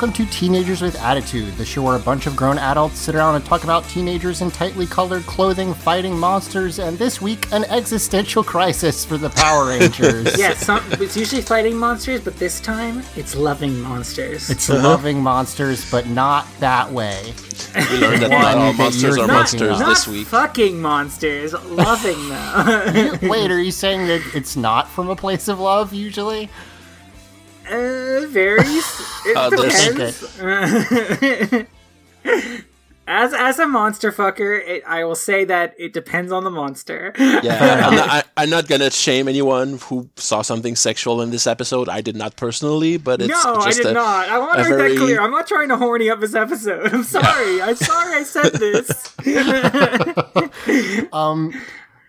Welcome to Teenagers with Attitude, the show where a bunch of grown adults sit around and talk about teenagers in tightly colored clothing fighting monsters, and this week, an existential crisis for the Power Rangers. Yeah, some, it's usually fighting monsters, but this time it's loving monsters. It's loving monsters, but not that way. We learned that not all monsters you're are not- monsters not this week. fucking monsters, loving them. Wait, are you saying that it's not from a place of love usually? Uh, varies. It Uh, there's- depends. as as a monster fucker, it, I will say that it depends on the monster. Yeah, I'm not, I, I'm not gonna shame anyone who saw something sexual in this episode. I did not personally, but it's no, I did a, not. I want to make very- that clear. I'm not trying to horny up this episode. I'm sorry. I'm sorry I said this. um,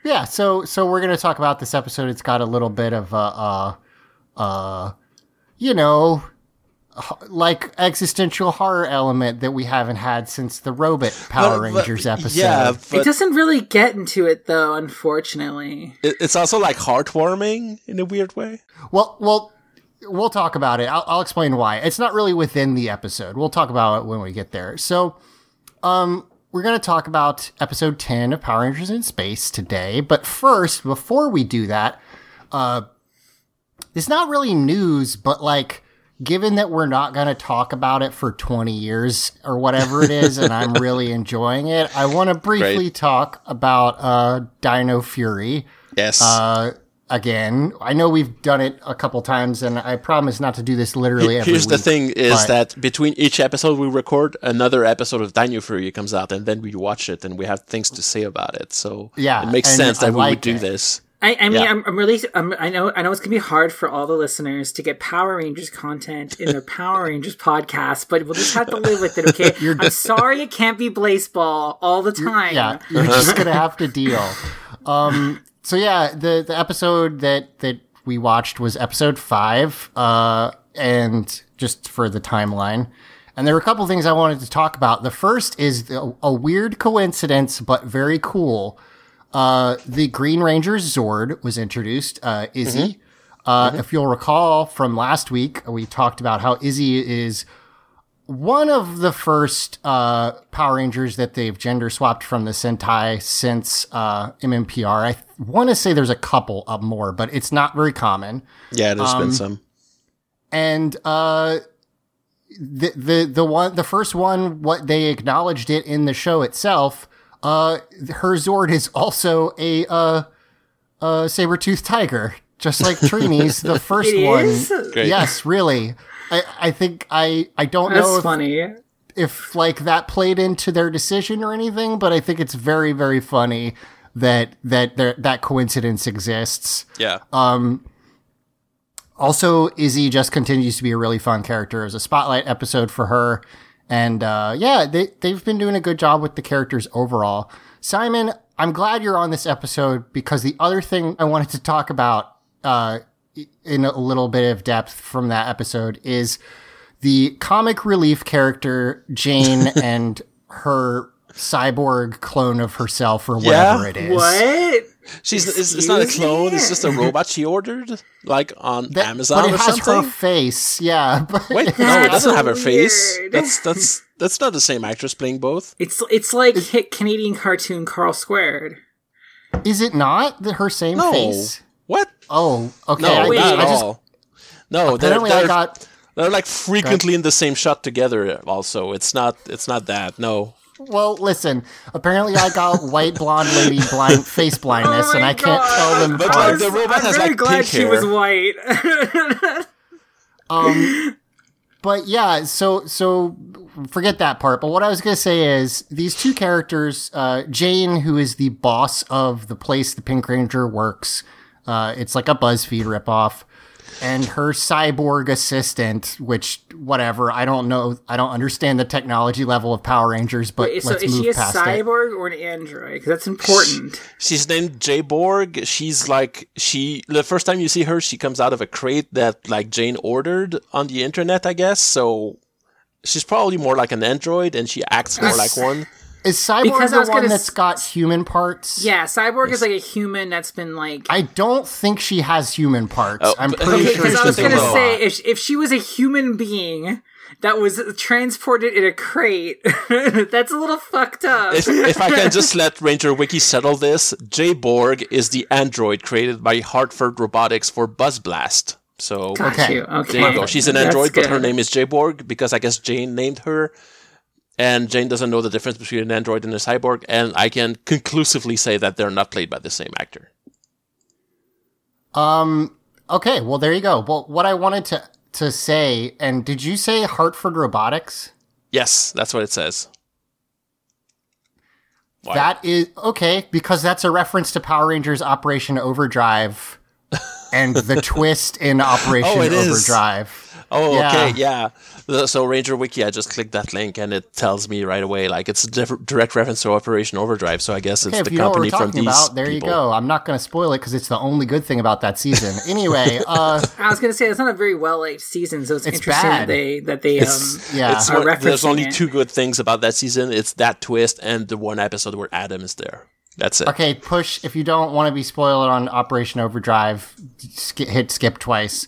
Yeah, so so we're gonna talk about this episode. It's got a little bit of uh uh uh you know like existential horror element that we haven't had since the robot Power but- but- Rangers episode. Yeah, it doesn't really get into it though, unfortunately. it's also like heartwarming in a weird way. Well, well, we'll talk about it. I'll, I'll explain why. It's not really within the episode. We'll talk about it when we get there. So, um, we're going to talk about episode 10 of Power Rangers in Space today. But first, before we do that, uh, it's not really news, but like, given that we're not going to talk about it for 20 years or whatever it is, and I'm really enjoying it, I want to briefly Great. talk about, uh, Dino Fury Yes. uh, again. I know we've done it a couple times, and I promise not to do this literally every Here's the thing: is that between each episode we record, another episode of Dino Fury comes out, and then we watch it, and we have things to say about it. So Yeah, it makes sense I that we like would do it. this. I, I mean, Yeah. I'm, I'm really, I'm, I know, I know it's gonna be hard for all the listeners to get Power Rangers content in their Power Rangers podcast, but we'll just have to live with it, okay? I'm sorry it can't be baseball all the time. yeah, you're just gonna have to deal. Um, so yeah, the the episode that that we watched was episode five, uh, and just for the timeline. And there were a couple things I wanted to talk about. The first is the, a weird coincidence, but very cool. Uh, the Green Ranger's Zord was introduced. Uh, Izzy. Uh, If you'll recall from last week, we talked about how Izzy is one of the first uh, Power Rangers that they've gender swapped from the Sentai since uh, MMPR. I want to say there's a couple of more, but it's not very common. Yeah, there's Um, been some. And uh, the the the one the first one, what they acknowledged it in the show itself. Uh, her Zord is also a uh, uh, saber tooth tiger, just like Trini's. the first It one. is? Yes, really. I, I think I I don't That's know if, funny. if like that played into their decision or anything, but I think it's very very funny that that there, that coincidence exists. Yeah. Um. Also, Izzy just continues to be a really fun character. It was a spotlight episode for her, and uh, yeah, they they've been doing a good job with the characters overall. Simon, I'm glad you're on this episode because the other thing I wanted to talk about uh, in a little bit of depth from that episode is the comic relief character Jane and her cyborg clone of herself or whatever Yeah? it is. What? She's it's, it's not a clone. me? It's just a robot she ordered, like on That- Amazon but it or has her something. face, yeah. But Wait, no, it doesn't have her face. That's that's that's not the same actress playing both. It's it's like hit Canadian cartoon Carl Squared. is it not the, her same No, face? what? Oh, okay. No, I, wait, not I at just, all. No, they're apparently I they're, got they're like frequently in the same shot together. Also, it's not it's not that. No, Well, listen. Apparently, I got white blonde lady blind face blindness, Oh and my I can't God. tell them But, apart. like, the robot I'm has, very like, glad pink she was white. Um, but yeah, so so forget that part. But what I was gonna say is these two characters, uh, Jane, who is the boss of the place the Pink Ranger works, uh, it's like a BuzzFeed ripoff, and her cyborg assistant, which whatever, I don't know, I don't understand the technology level of Power Rangers, but Wait, so let's is move she a past it. cyborg or an android? Because that's important. she's named J Borg. She's like she. The first time you see her, she comes out of a crate that like Jane ordered on the internet, I guess. So she's probably more like an android, and she acts more like one. Is cyborg Because I the was one gonna that's s- got human parts? Yeah, cyborg is like a human that's been like. I don't think she has human parts. Oh, I'm pretty Okay, sure because she's I was gonna say if if she was a human being that was transported in a crate, that's a little fucked up. If, if I can just let Ranger Wiki settle this, J Borg is the android created by Hartford Robotics for Buzz Blast. So Got okay. you. Okay, there you go. She's an android, but her name is J Borg because I guess Jane named her. And Jane doesn't know the difference between an android and a cyborg, and I can conclusively say that they're not played by the same actor. Um. Okay. Well, there you go. Well, what I wanted to to say, and did you say Hartford Robotics? Yes, that's what it says. Why? That is okay because that's a reference to Power Rangers Operation Overdrive and the twist in Operation Oh, it is. Overdrive. Oh, Yeah. okay, yeah. So Ranger Wiki, I just clicked that link and it tells me right away, like it's a diff- direct reference to Operation Overdrive. So I guess it's Okay, the you know what company from these about, there people. you go. I'm not going to spoil it because it's the only good thing about that season. Anyway, uh, I was gonna say it's not a very well liked season, so it's, It's interesting bad. that they that they It's, um yeah. it's are one- there's only it. two good things about that season. It's that twist and the one episode where Adam is there. That's it. Okay, push. If you don't want to be spoiled on Operation Overdrive, sk- hit skip twice.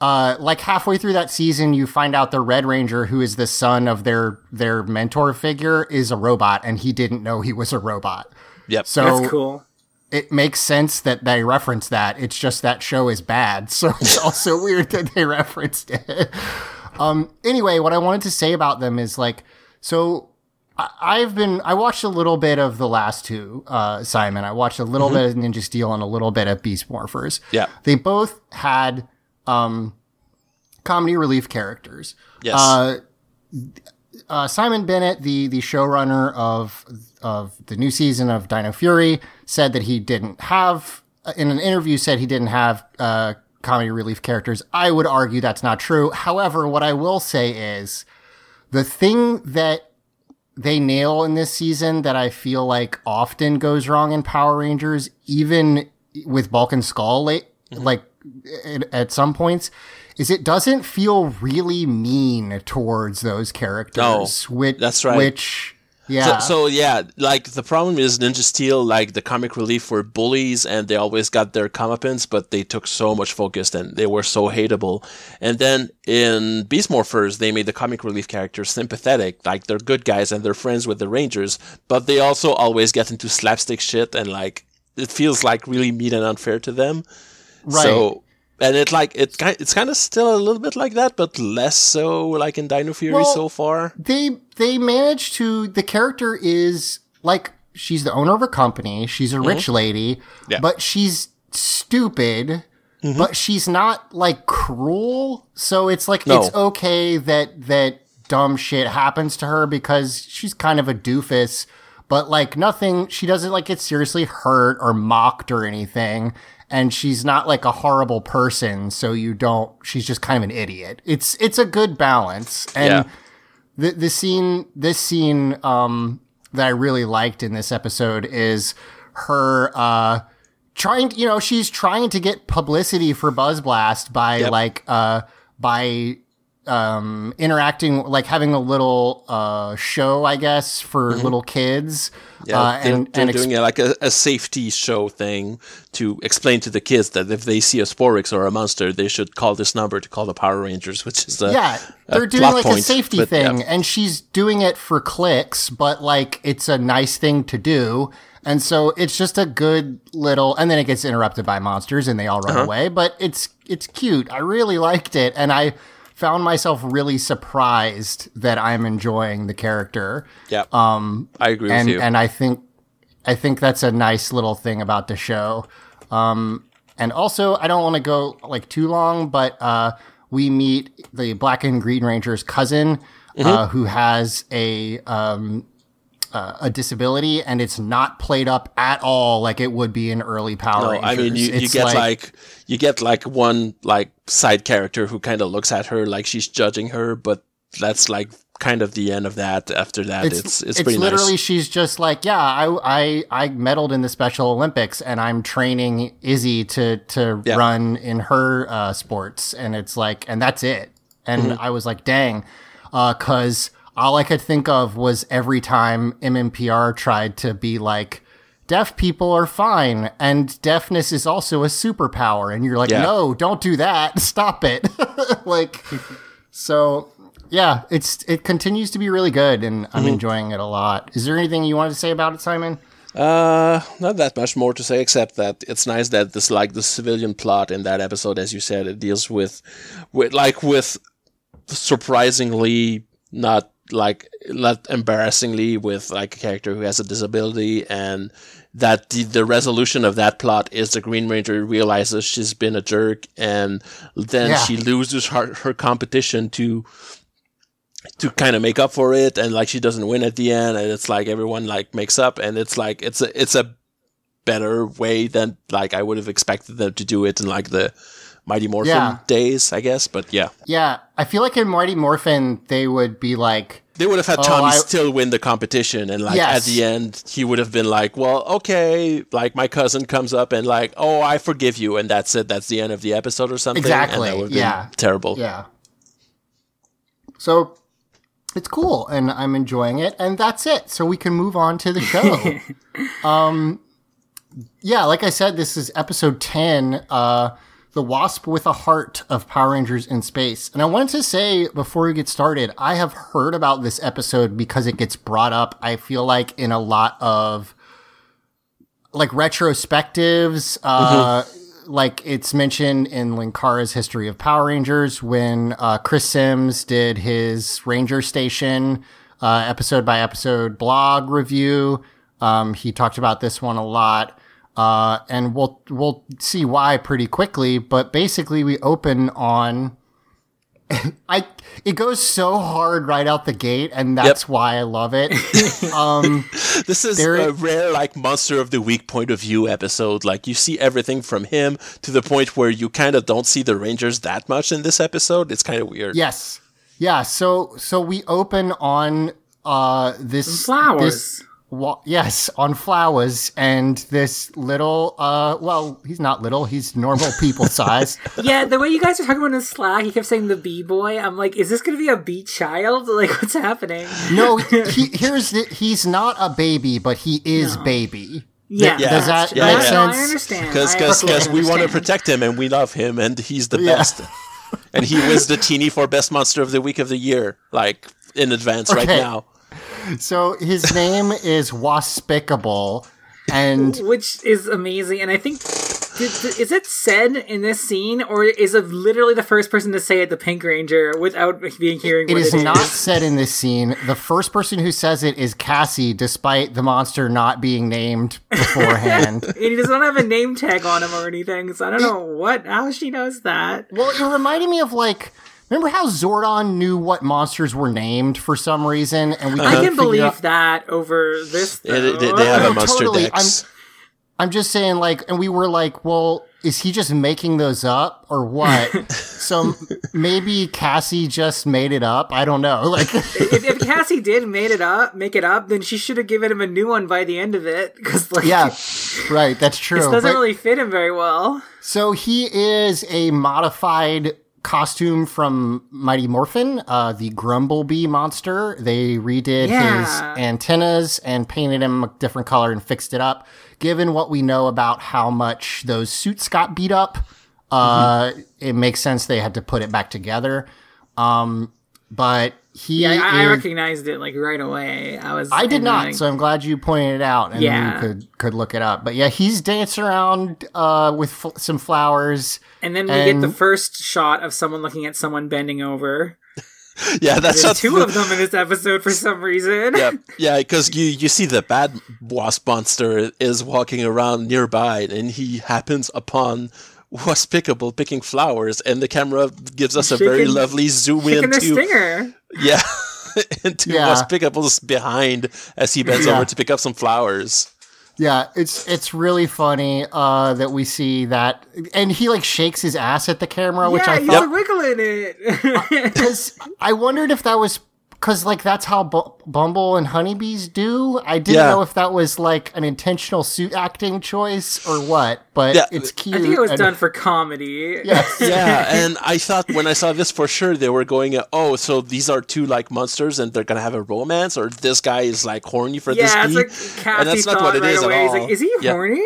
Uh, like halfway through that season, you find out the Red Ranger, who is the son of their their mentor figure, is a robot, and he didn't know he was a robot. Yep. So That's cool. it makes sense that they reference that. It's just that show is bad, so it's also weird that they referenced it. Um, anyway, what I wanted to say about them is like, so I- I've been I watched a little bit of the last two, uh, Simon. I watched a little bit of Ninja Steel and a little bit of Beast Morphers. Yeah. they both had um, comedy relief characters. Yes. Uh, uh, Simon Bennett, the the showrunner of of the new season of Dino Fury, said that he didn't have in an interview said he didn't have uh, comedy relief characters. I would argue that's not true. However, what I will say is the thing that they nail in this season that I feel like often goes wrong in Power Rangers, even with Bulk and Skull, late, mm-hmm. like at, at some points, is it doesn't feel really mean towards those characters. No, which, that's right. Which, yeah. So, so yeah, like the problem is Ninja Steel, like the comic relief were bullies and they always got their comeuppance, but they took so much focus and they were so hateable. And then in Beast Morphers, they made the comic relief characters sympathetic, like they're good guys and they're friends with the Rangers, but they also always get into slapstick shit and like it feels like really mean and unfair to them. Right. So. And it like it ki- it's kind of still a little bit like that, but less so like in Dino Fury Well, so far. they they manage to the character is like she's the owner of a company she's a rich lady Mm-hmm. Yeah. Mm-hmm. but she's stupid but she's not like cruel so it's like No. it's okay that that dumb shit happens to her because she's kind of a doofus but like nothing she doesn't like get seriously hurt or mocked or anything and she's not like a horrible person so you don't she's just kind of an idiot it's it's a good balance and Yeah. the the scene this scene um that I really liked in this episode is her uh trying to, you know she's trying to get publicity for Buzz Blast by Yep. like uh by um, interacting, like having a little uh, show, I guess, for little kids. Mm-hmm. Yeah, uh, they're, and they're and doing it like a, a safety show thing to explain to the kids that if they see a Sporix or a monster, they should call this number to call the Power Rangers, which is a, yeah, they're doing plot like a safety but, yeah. thing, and she's doing it for clicks, but like it's a nice thing to do. And so it's just a good little, and then it gets interrupted by monsters, and they all Uh-huh. run away. But it's it's cute. I really liked it, and I found myself really surprised that I'm enjoying the character. Yeah, um, I agree and with you. and I think I think that's a nice little thing about the show. Um, and also, I don't want to go like too long, but uh, we meet the Black and Green Ranger's cousin, Mm-hmm. uh, who has a um, uh, a disability, and it's not played up at all like it would be in early Power no, Rangers. I mean you, you get like, you get like one like side character who kind of looks at her like she's judging her, but that's like kind of the end of that. After that, it's it's, pretty literally nice. she's just like yeah I, I i medaled in the special olympics and i'm training izzy to to Yeah. run in her uh, sports and it's like and that's it and Mm-hmm. i was like dang Uh because all i could think of was every time mmpr tried to be like deaf people are fine and deafness is also a superpower and you're like Yeah. no don't do that stop it like so yeah, it's it continues to be really good, and I'm Mm-hmm. enjoying it a lot. Is there anything you wanted to say about it, Simon? Uh, not that much more to say except that it's nice that this like the civilian plot in that episode, as you said, it deals with, with like with surprisingly not like not embarrassingly with like a character who has a disability and that the, the resolution of that plot is the Green Ranger realizes she's been a jerk and then Yeah. she loses her, her competition to to kind of make up for it and like she doesn't win at the end and it's like everyone like makes up and it's like it's a it's a better way than like I would have expected them to do it in like the Mighty Morphin Yeah. days, I guess. But yeah. Yeah, I feel like in Mighty Morphin they would be like, They would have had Oh, Tommy I- still win the competition and like Yes. at the end he would have been like, Well, okay, like my cousin comes up and like, Oh, I forgive you and that's it, that's the end of the episode or something. Exactly, And that would have been yeah. terrible. yeah. So it's cool, and I'm enjoying it, and that's it. So we can move on to the show. um, yeah, like I said, this is episode ten. Uh, the Wasp with a Heart of Power Rangers in Space. And I wanted to say before we get started, I have heard about this episode because it gets brought up, I feel like, in a lot of like retrospectives. Uh, like it's mentioned in Linkara's History of Power Rangers when uh, Chris Sims did his Ranger Station uh, episode by episode blog review. Um, he talked about this one a lot. Uh, and we'll we'll see why pretty quickly. But basically, we open on I. It goes so hard right out the gate, and that's why I love it. um, This is There- a rare like monster of the week point of view episode. Like you see everything from him to the point where you kind of don't see the Rangers that much in this episode. It's kind of weird. yes, yeah. So so we open on uh this Flowers. This, wa- yes, on flowers, and this little uh well, he's not little, he's normal people size. Yeah, the way you guys are talking about in Slack, he kept saying the bee boy. I'm like, is this gonna be a bee child? Like, what's happening? No, he, here's the, he's not a baby, but he is baby. Yeah, Yeah. Does that that's- make no, no, I sense? understand. Because because we want to protect him and we love him and he's the Yeah. best. and he wins the teeny for best monster of the week of the year, like in advance right now. So his name is Waspicable, and which is amazing. And I think is it said in this scene, or is it literally the first person to say it, the Pink Ranger, without being hearing? it is it not said in this scene. The first person who says it is Cassie, despite the monster not being named beforehand. And he doesn't have a name tag on him or anything, so I don't know what how she knows that. well, it reminded me of like. Remember how Zordon knew what monsters were named for some reason, and we I couldn't can believe out- that over this. Yeah, they, they- have a No, monster totally. dex. I'm just saying, like, and we were like, well, is he just making those up or what? so maybe Cassie just made it up. I don't know. Like, if, if Cassie did made it up, make it up, then she should have given him a new one by the end of it because like yeah, right. That's true. this doesn't But- really fit him very well. so he is a modified costume from Mighty Morphin, uh, the Grumblebee monster. They redid Yeah. his antennas and painted him a different color and fixed it up. Given what we know about how much those suits got beat up, uh, Mm-hmm. it makes sense they had to put it back together. Um, but he Yeah, I, I is- recognized it like right away. I was. I did not, like, so I'm glad you pointed it out and Yeah. you could could look it up. But yeah, he's dancing around uh, with f- some flowers. and then we get the first shot of someone looking at someone bending over. Yeah, that's There's not two of them in this episode for some reason. yeah, yeah, because you you see the bad wasp monster is walking around nearby, and he happens upon Waspicable picking flowers, and the camera gives us a very Shaking- lovely zoom in their into stinger. yeah into Yeah. Waspicable's behind as he bends Yeah. over to pick up some flowers. Yeah, it's it's really funny uh, that we see that, and he like shakes his ass at the camera, which yeah, I he's thought wiggling it. because I wondered if that was because like that's how Bu- Bumble and honeybees do. I didn't Yeah. know if that was like an intentional suit acting choice or what, but Yeah. it's cute. I think it was and- done for comedy. Yes. yeah, and I thought when I saw this for sure they were going, oh, so these are two like monsters and they're gonna have a romance, or this guy is like horny for this Yeah, bee, it's like Kathy and that's not thought what it right is away. at He's like, is he Yeah. horny?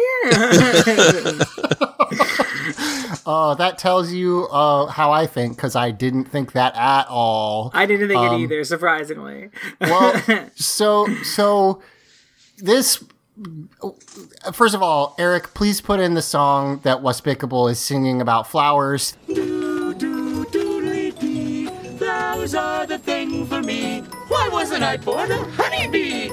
Oh, that tells you uh, how I think because I didn't think that at all. I didn't think Um, it either, surprisingly. Well, so so this. First of all, Eric, please put in the song that Waspicable is singing about flowers. Do, do, doodly, flowers are the thing for me. Why wasn't I born a honeybee?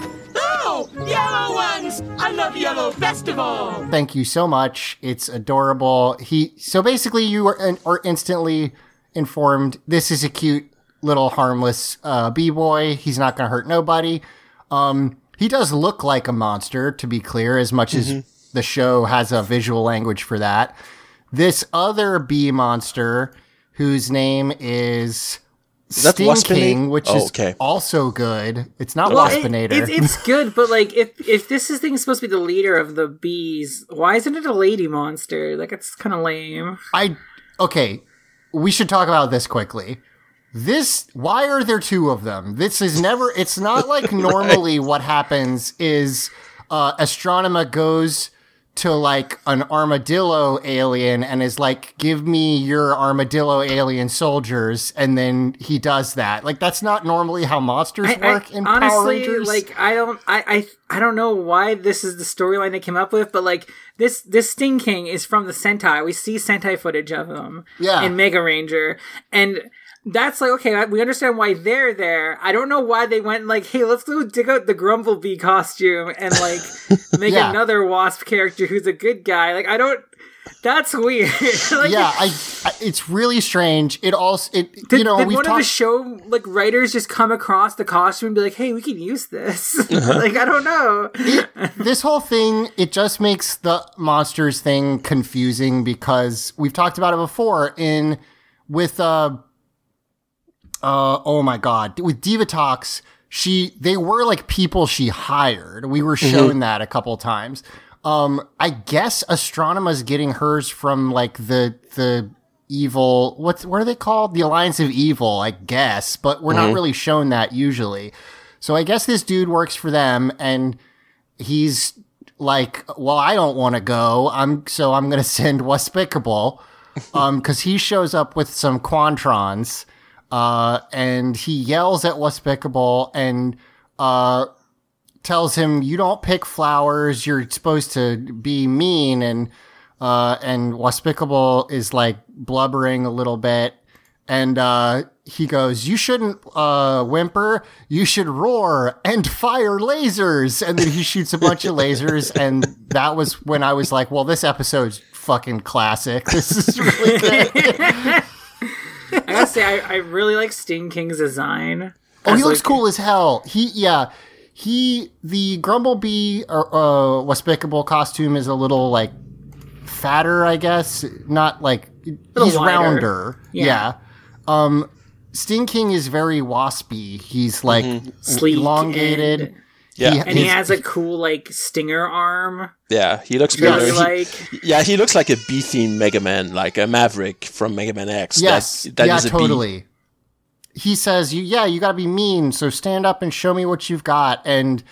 Yellow ones! I love yellow best of all. Thank you so much. It's adorable. He so basically you are, are instantly informed. This is a cute little harmless uh, bee boy. He's not going to hurt nobody. Um, he does look like a monster, to be clear, as much as the show has a visual language for that. This other bee monster, whose name is that Sting Waspinator? King, which Oh, is okay. also good. It's not Well, it- Waspinator. it's, it's good, but like if if this is thing supposed to be the leader of the bees, why isn't it a lady monster? Like it's kind of lame. I okay. We should talk about this quickly. This why are there two of them? This is never. It's not like normally what happens is uh, Astronema goes to like an armadillo alien and is like, "Give me your armadillo alien soldiers," and then he does that. Like that's not normally how monsters I, I- work in Power honestly, Rangers. like I don't, I, I, I don't know why this is the storyline they came up with, but like this, this Sting King is from the Sentai. We see Sentai footage of him, Yeah. in Mega Ranger, and that's like okay, we understand why they're there. I don't know why they went like, hey, let's go dig out the Grumblebee costume and like make Yeah. another Wasp character who's a good guy. Like I don't. That's weird. like, yeah, I, I. It's really strange. It also. It. Did, you know, did we've one of the show like writers just come across the costume and be like, "Hey, we can use this"? Uh-huh. like, I don't know. this whole thing it just makes the monsters thing confusing because we've talked about it before in with uh uh oh my god. With divatox she they were like people she hired. We were shown that a couple times. Um i guess astronema's getting hers from like the the evil what's what are they called? The alliance of evil i guess but we're not really shown that usually. So i guess this dude works for them and he's like, well, I don't want to go. I'm so I'm gonna send Waspicable, um, because he shows up with some Quantrons, uh, and he yells at Waspicable and uh tells him, "You don't pick flowers. You're supposed to be mean." And uh, and Waspicable is like blubbering a little bit, and uh, he goes, "You shouldn't uh, whimper. You should roar and fire lasers." And then he shoots a bunch of lasers, and that was when I was like, "Well, this episode's fucking classic. This is really good." I gotta say, I, I really like Sting King's design. oh, he As, looks cool as hell. He, yeah, he the Grumblebee or uh, Waspicable costume is a little like fatter, I guess. Not like he's wider. rounder. Yeah. yeah. Um, Sting King is very waspy. He's like Sleek elongated. and- Yeah. He- and he has a cool like stinger arm. Yeah, he looks Yes. really Really he- like Yeah, he looks like a bee theme Mega Man, like a Maverick from Mega Man X. Yes, that, that yeah, is a bee. totally. He says, "You, yeah, you got to be mean. So stand up and show me what you've got." And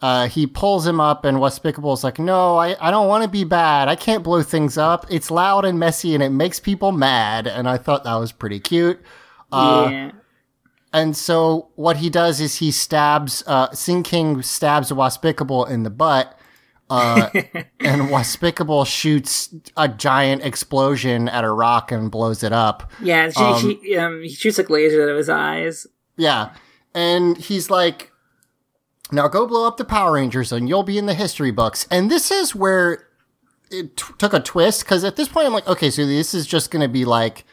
uh, he pulls him up, and Waspicable's like, "No, I, I don't want to be bad. I can't blow things up. It's loud and messy, and it makes people mad." And I thought that was pretty cute. Uh, yeah. And so what he does is he stabs, uh, Sting King stabs Waspicable in the butt. Uh, and Waspicable shoots a giant explosion at a rock and blows it up. Yeah, she, he, um, he shoots like lasers out of his eyes. Yeah. And he's like, now go blow up the Power Rangers and you'll be in the history books. And this is where it t- took a twist because at this point I'm like, okay, so this is just going to be like,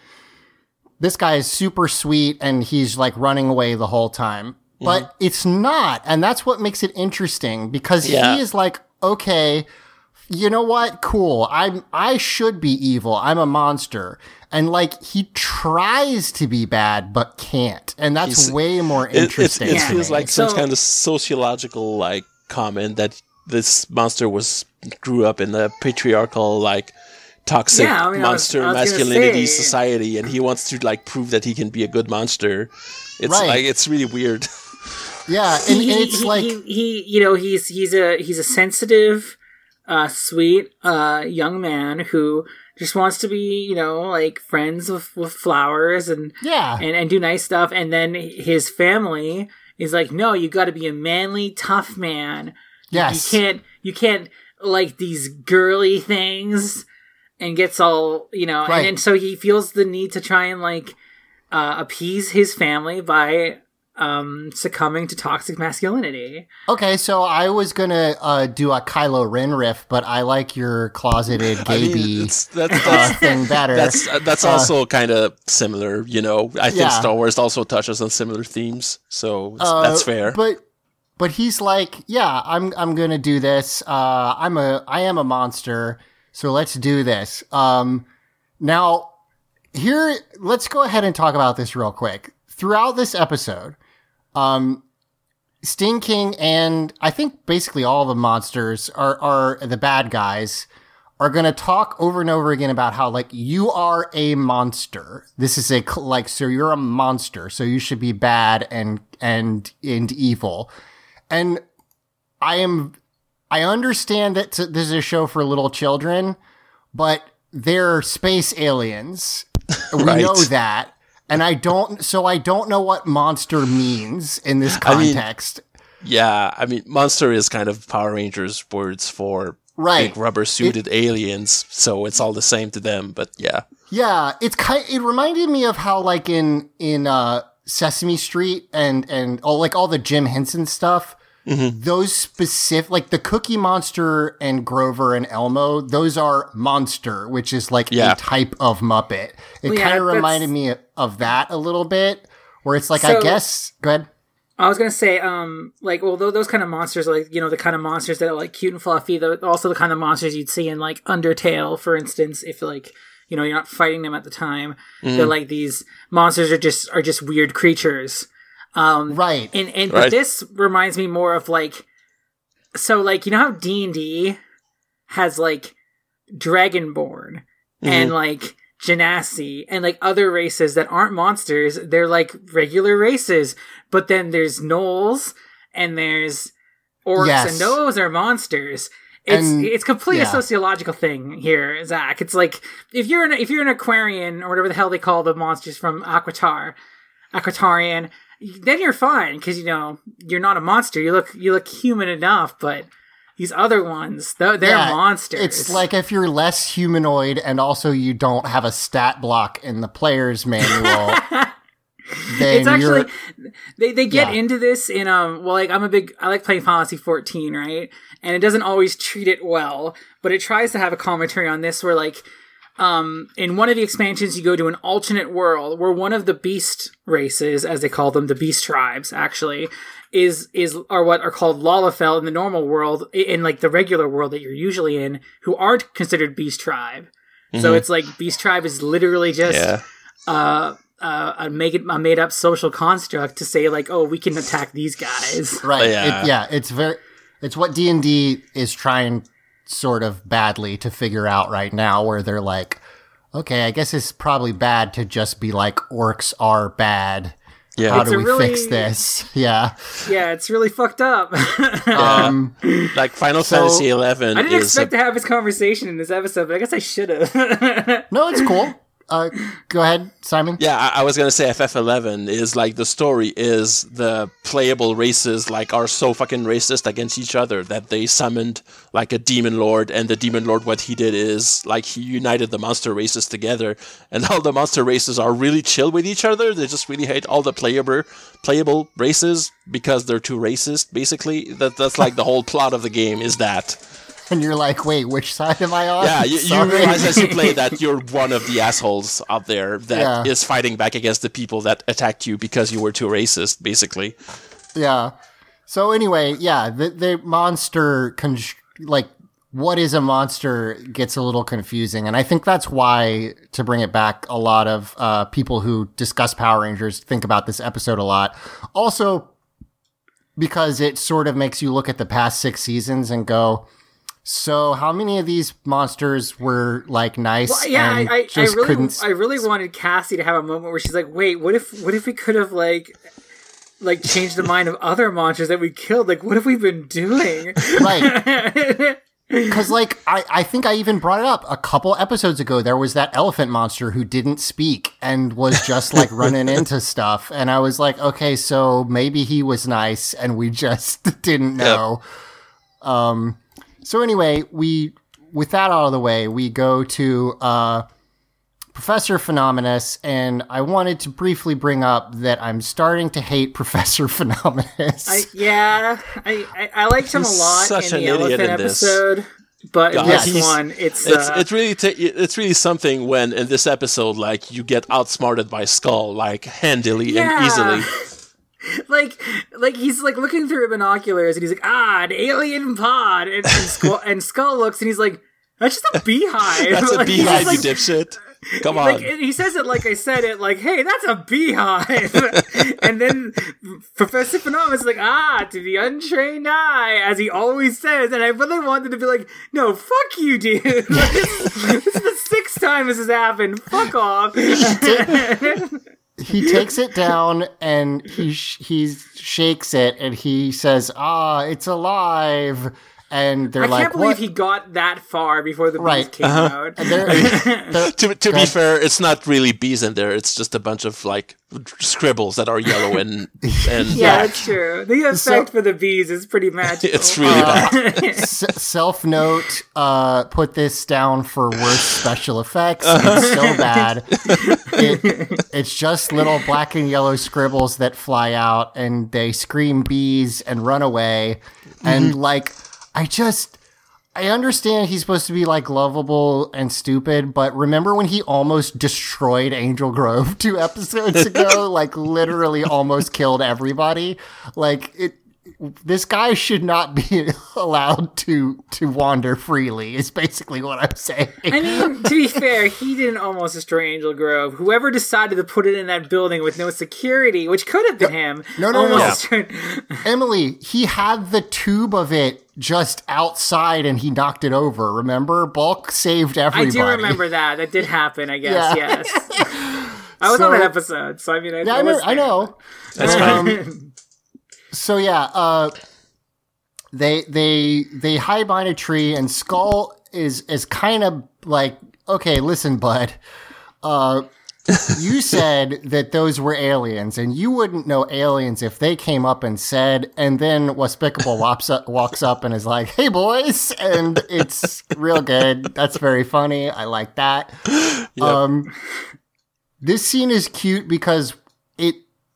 this guy is super sweet and he's like running away the whole time. Mm-hmm. But it's not. And that's what makes it interesting because Yeah. he is like, okay, you know what? Cool. I'm I should be evil. I'm a monster. And like he tries to be bad but can't. And that's He's- way more It, it's, interesting. it feels me. like some kind of sociological like comment that this monster was grew up in a patriarchal like toxic Yeah, I mean, I was- monster I was masculinity say- society, and he wants to like prove that he can be a good monster. It's Right. like it's really weird. yeah, and, and it's he, like he, he, you know, he's he's a he's a sensitive, uh, sweet, uh, young man who just wants to be, you know, like friends with with flowers and yeah. and and do nice stuff. And then his family is like, no, you got to be a manly, tough man. yes. You can't you can't like these girly things and gets all you know Right. and, and so he feels the need to try and like uh, appease his family by um succumbing to toxic masculinity Okay, so I was gonna uh, do a Kylo Ren riff, but I like your closeted I mean, gay that's, uh, that's, thing better. that's uh, that's also kind of similar. You know, I think Yeah. Star Wars also touches on similar themes, so Uh, that's fair. But but he's like, yeah, I'm I'm gonna do this. Uh, I'm a I am a monster, so let's do this. Um, now here, let's go ahead and talk about this real quick. Throughout this episode, um, Sting King and I think basically all the monsters are are the bad guys are going to talk over and over again about how like you are a monster. This is a like so you're a monster, so you should be bad and and and evil. And I am I understand that this is a show for little children, but they're space aliens. We Right. know that. And I don't so I don't know what monster means in this I mean- context. yeah, I mean, monster is kind of Power Rangers words for right. big rubber suited aliens, so it's all the same to them. But yeah, Yeah, it's kind. It reminded me of how, like in in uh, Sesame Street and and oh, like all the Jim Henson stuff. Mm-hmm. Those specific, like the Cookie Monster and Grover and Elmo, those are monster, which is like Yeah. a type of Muppet. It Well, yeah, kind of that's- reminded me of that a little bit, where it's like I guess. Go ahead. i was gonna say um like well tho- those kind of monsters are like you know the kind of monsters that are like cute and fluffy the, also the kind of monsters you'd see in like undertale for instance if like you know you're not fighting them at the time they're like these monsters are just are just weird creatures um Right. and and Right. but this reminds me more of like so like you know how d&d has like dragonborn and like genasi and like other races that aren't monsters they're like regular races but then there's gnolls and there's orcs Yes. and those are monsters it's And- it's completely yeah. a sociological thing here zach it's like if you're an if you're an aquarian or whatever the hell they call the monsters from aquitar aquatarian then you're fine because you know you're not a monster you look you look human enough but these other ones they're, they're Yeah, monsters It's like if you're less humanoid and also you don't have a stat block in the player's manual. it's actually they, they get Yeah. into this in um well like i'm a big i like playing Fantasy 14 right and it doesn't always treat it well but it tries to have a commentary on this where like um in one of the expansions you go to an alternate world where one of the beast races as they call them the beast tribes actually is is are what are called Lalafell in the normal world in like the regular world that you're usually in who aren't considered beast tribe so it's like beast tribe is literally just yeah, uh, uh, a make it a made up social construct to say like, oh, we can attack these guys. Right. Yeah. It, yeah. It's very. It's what D and D is trying sort of badly to figure out right now, where they're like, okay, I guess it's probably bad to just be like orcs are bad. Yeah. How It's do we really- fix this? Yeah. Yeah, it's really fucked up. Um. like Final So- Fantasy eleven I didn't is expect to have this conversation in this episode, but I guess I should have. No, it's cool. Uh, go ahead, Simon. Yeah, I, I was gonna say FF11 is like the story is the playable races like are so fucking racist against each other that they summoned like a demon lord, and the demon lord what he did is like he united the monster races together, and all the monster races are really chill with each other. They just really hate all the playable playable races because they're too racist. Basically, that that's like the whole plot of the game is that. And you're like, wait, which side am I on? Yeah, you, you realize as you play that you're one of the assholes out there that is Yeah. fighting back against the people that attacked you because you were too racist, basically. Yeah. So anyway, yeah, the the monster con- like what is a monster gets a little confusing, and I think that's why to bring it back, a lot of uh, people who discuss Power Rangers think about this episode a lot. Also, because it sort of makes you look at the past six seasons and go. So, how many of these monsters were like nice? Well, yeah, and I, I, I just really, couldn't. I really wanted Cassie to have a moment where she's like, "Wait, what if, what if we could have like, like changed the mind of other monsters that we killed? Like, what have we been doing?" right. Because, like, I, I think I even brought it up a couple episodes ago. There was that elephant monster who didn't speak and was just like running into stuff. And I was like, okay, so maybe he was nice and we just didn't know. Um, so, anyway, we, with that out of the way, we go to uh, Professor Phenomenus. And I wanted to briefly bring up that I'm starting to hate Professor Phenomenus. I, yeah, I, I, I liked him a lot such in the idiot elephant in this. episode, but in this one, it's, It's uh, it's really ta- it's really something when in this episode like you get outsmarted by Skull like handily and easily. like like he's like looking through binoculars and he's like ah an alien pod. And, and, Skull, and Skull looks and he's like that's just a beehive. That's a Like, he's beehive, just you like, dipshit. Come on. like he says it like I said it like hey that's a beehive. And then Professor Phenomenus is like ah to the untrained eye as he always says. And I really wanted to be like no fuck you dude. This, this is the sixth time this has happened. Fuck off he takes it down and he sh- he shakes it and he says, "Ah, it's alive." And they're I like, can't believe "What?" he got that far before the bees Right. came out. And they're, they're- to to be ahead. fair, it's not really bees in there. It's just a bunch of like scribbles that are yellow and and Yeah, black. that's true. The effect So- for the bees is pretty magical. It's really bad. S- self note, uh, put this down for worst special effects. It's so bad. It, it's just little black and yellow scribbles that fly out and they scream bees and run away. And mm-hmm. like, I just. I understand he's supposed to be like lovable and stupid, but remember when he almost destroyed Angel Grove two episodes ago? like literally almost killed everybody. Like it this guy should not be allowed to to wander freely is basically what i'm saying I mean, to be fair, he didn't almost destroy Angel Grove. Whoever decided to put it in that building with no security, which could have been him, No, no, no, almost no. destroyed- emily he had the tube of it just outside and he knocked it over remember bulk saved everybody I do remember that. That did happen, I guess, Yeah. yes. I was So- on an episode, so I mean, I, yeah, I I, know, was I know That's fine. Um, So yeah uh they they they hide behind a tree and skull is is kind of like okay listen bud uh you said that those were aliens and you wouldn't know aliens if they came up and said and then Waspicable walks up, walks up and is like hey boys and it's real good. That's very funny. I like that. Um this scene is cute because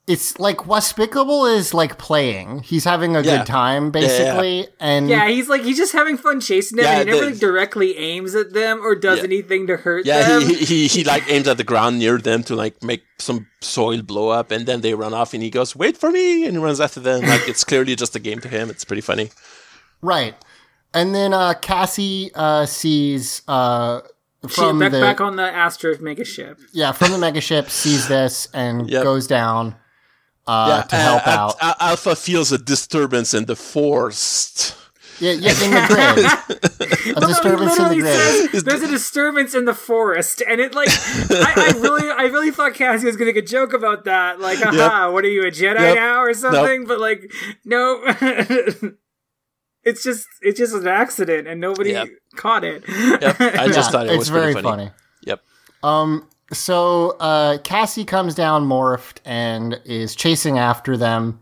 it's like Waspicable is like playing. He's having a Yeah. good time basically, and Yeah, he's like he's just having fun chasing them. Yeah, and he never like, directly aims at them or does Yeah. anything to hurt Yeah, them. he, he he he like aims at the ground near them to like make some soil blow up, and then they run off, and he goes, "Wait for me!" and he runs after them. Like it's clearly just a game to him. It's pretty funny. right. And then uh, Cassie uh, sees uh, She, back, the back on the Astro mega ship. yeah from the megaship sees this and Yep. goes down uh, to help uh, out. Al- Alpha feels a disturbance in the force. yeah, yeah, in the grid. A disturbance in the literally grid. says there's a disturbance in the forest, and it like I, I really I really thought Cassie was gonna make a joke about that, like, haha, what are you a Jedi Yep. now or something? But like, no, it's just it's just an accident, and nobody Yep. caught it. Yep, I just thought it it's was very pretty funny. Yep. So uh, Cassie comes down morphed and is chasing after them,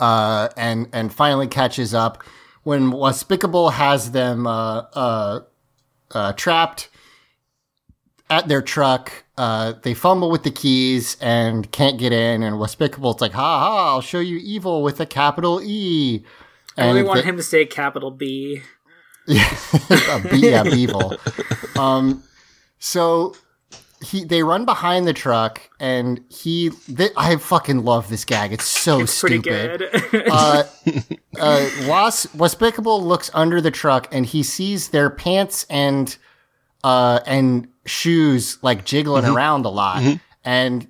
uh, and and finally catches up when Waspicable has them uh, uh, uh, trapped at their truck. Uh, they fumble with the keys and can't get in, and Waspicable's like, "Ha ha! I'll show you evil with a capital E." I really the- him to say capital B. a be- yeah, Beevil. Um, so he they run behind the truck, and he. Th- I fucking love this gag. It's so Pretty stupid. good. Uh, uh, Was Waspicable looks under the truck, and he sees their pants and uh and shoes like jiggling around a lot, and.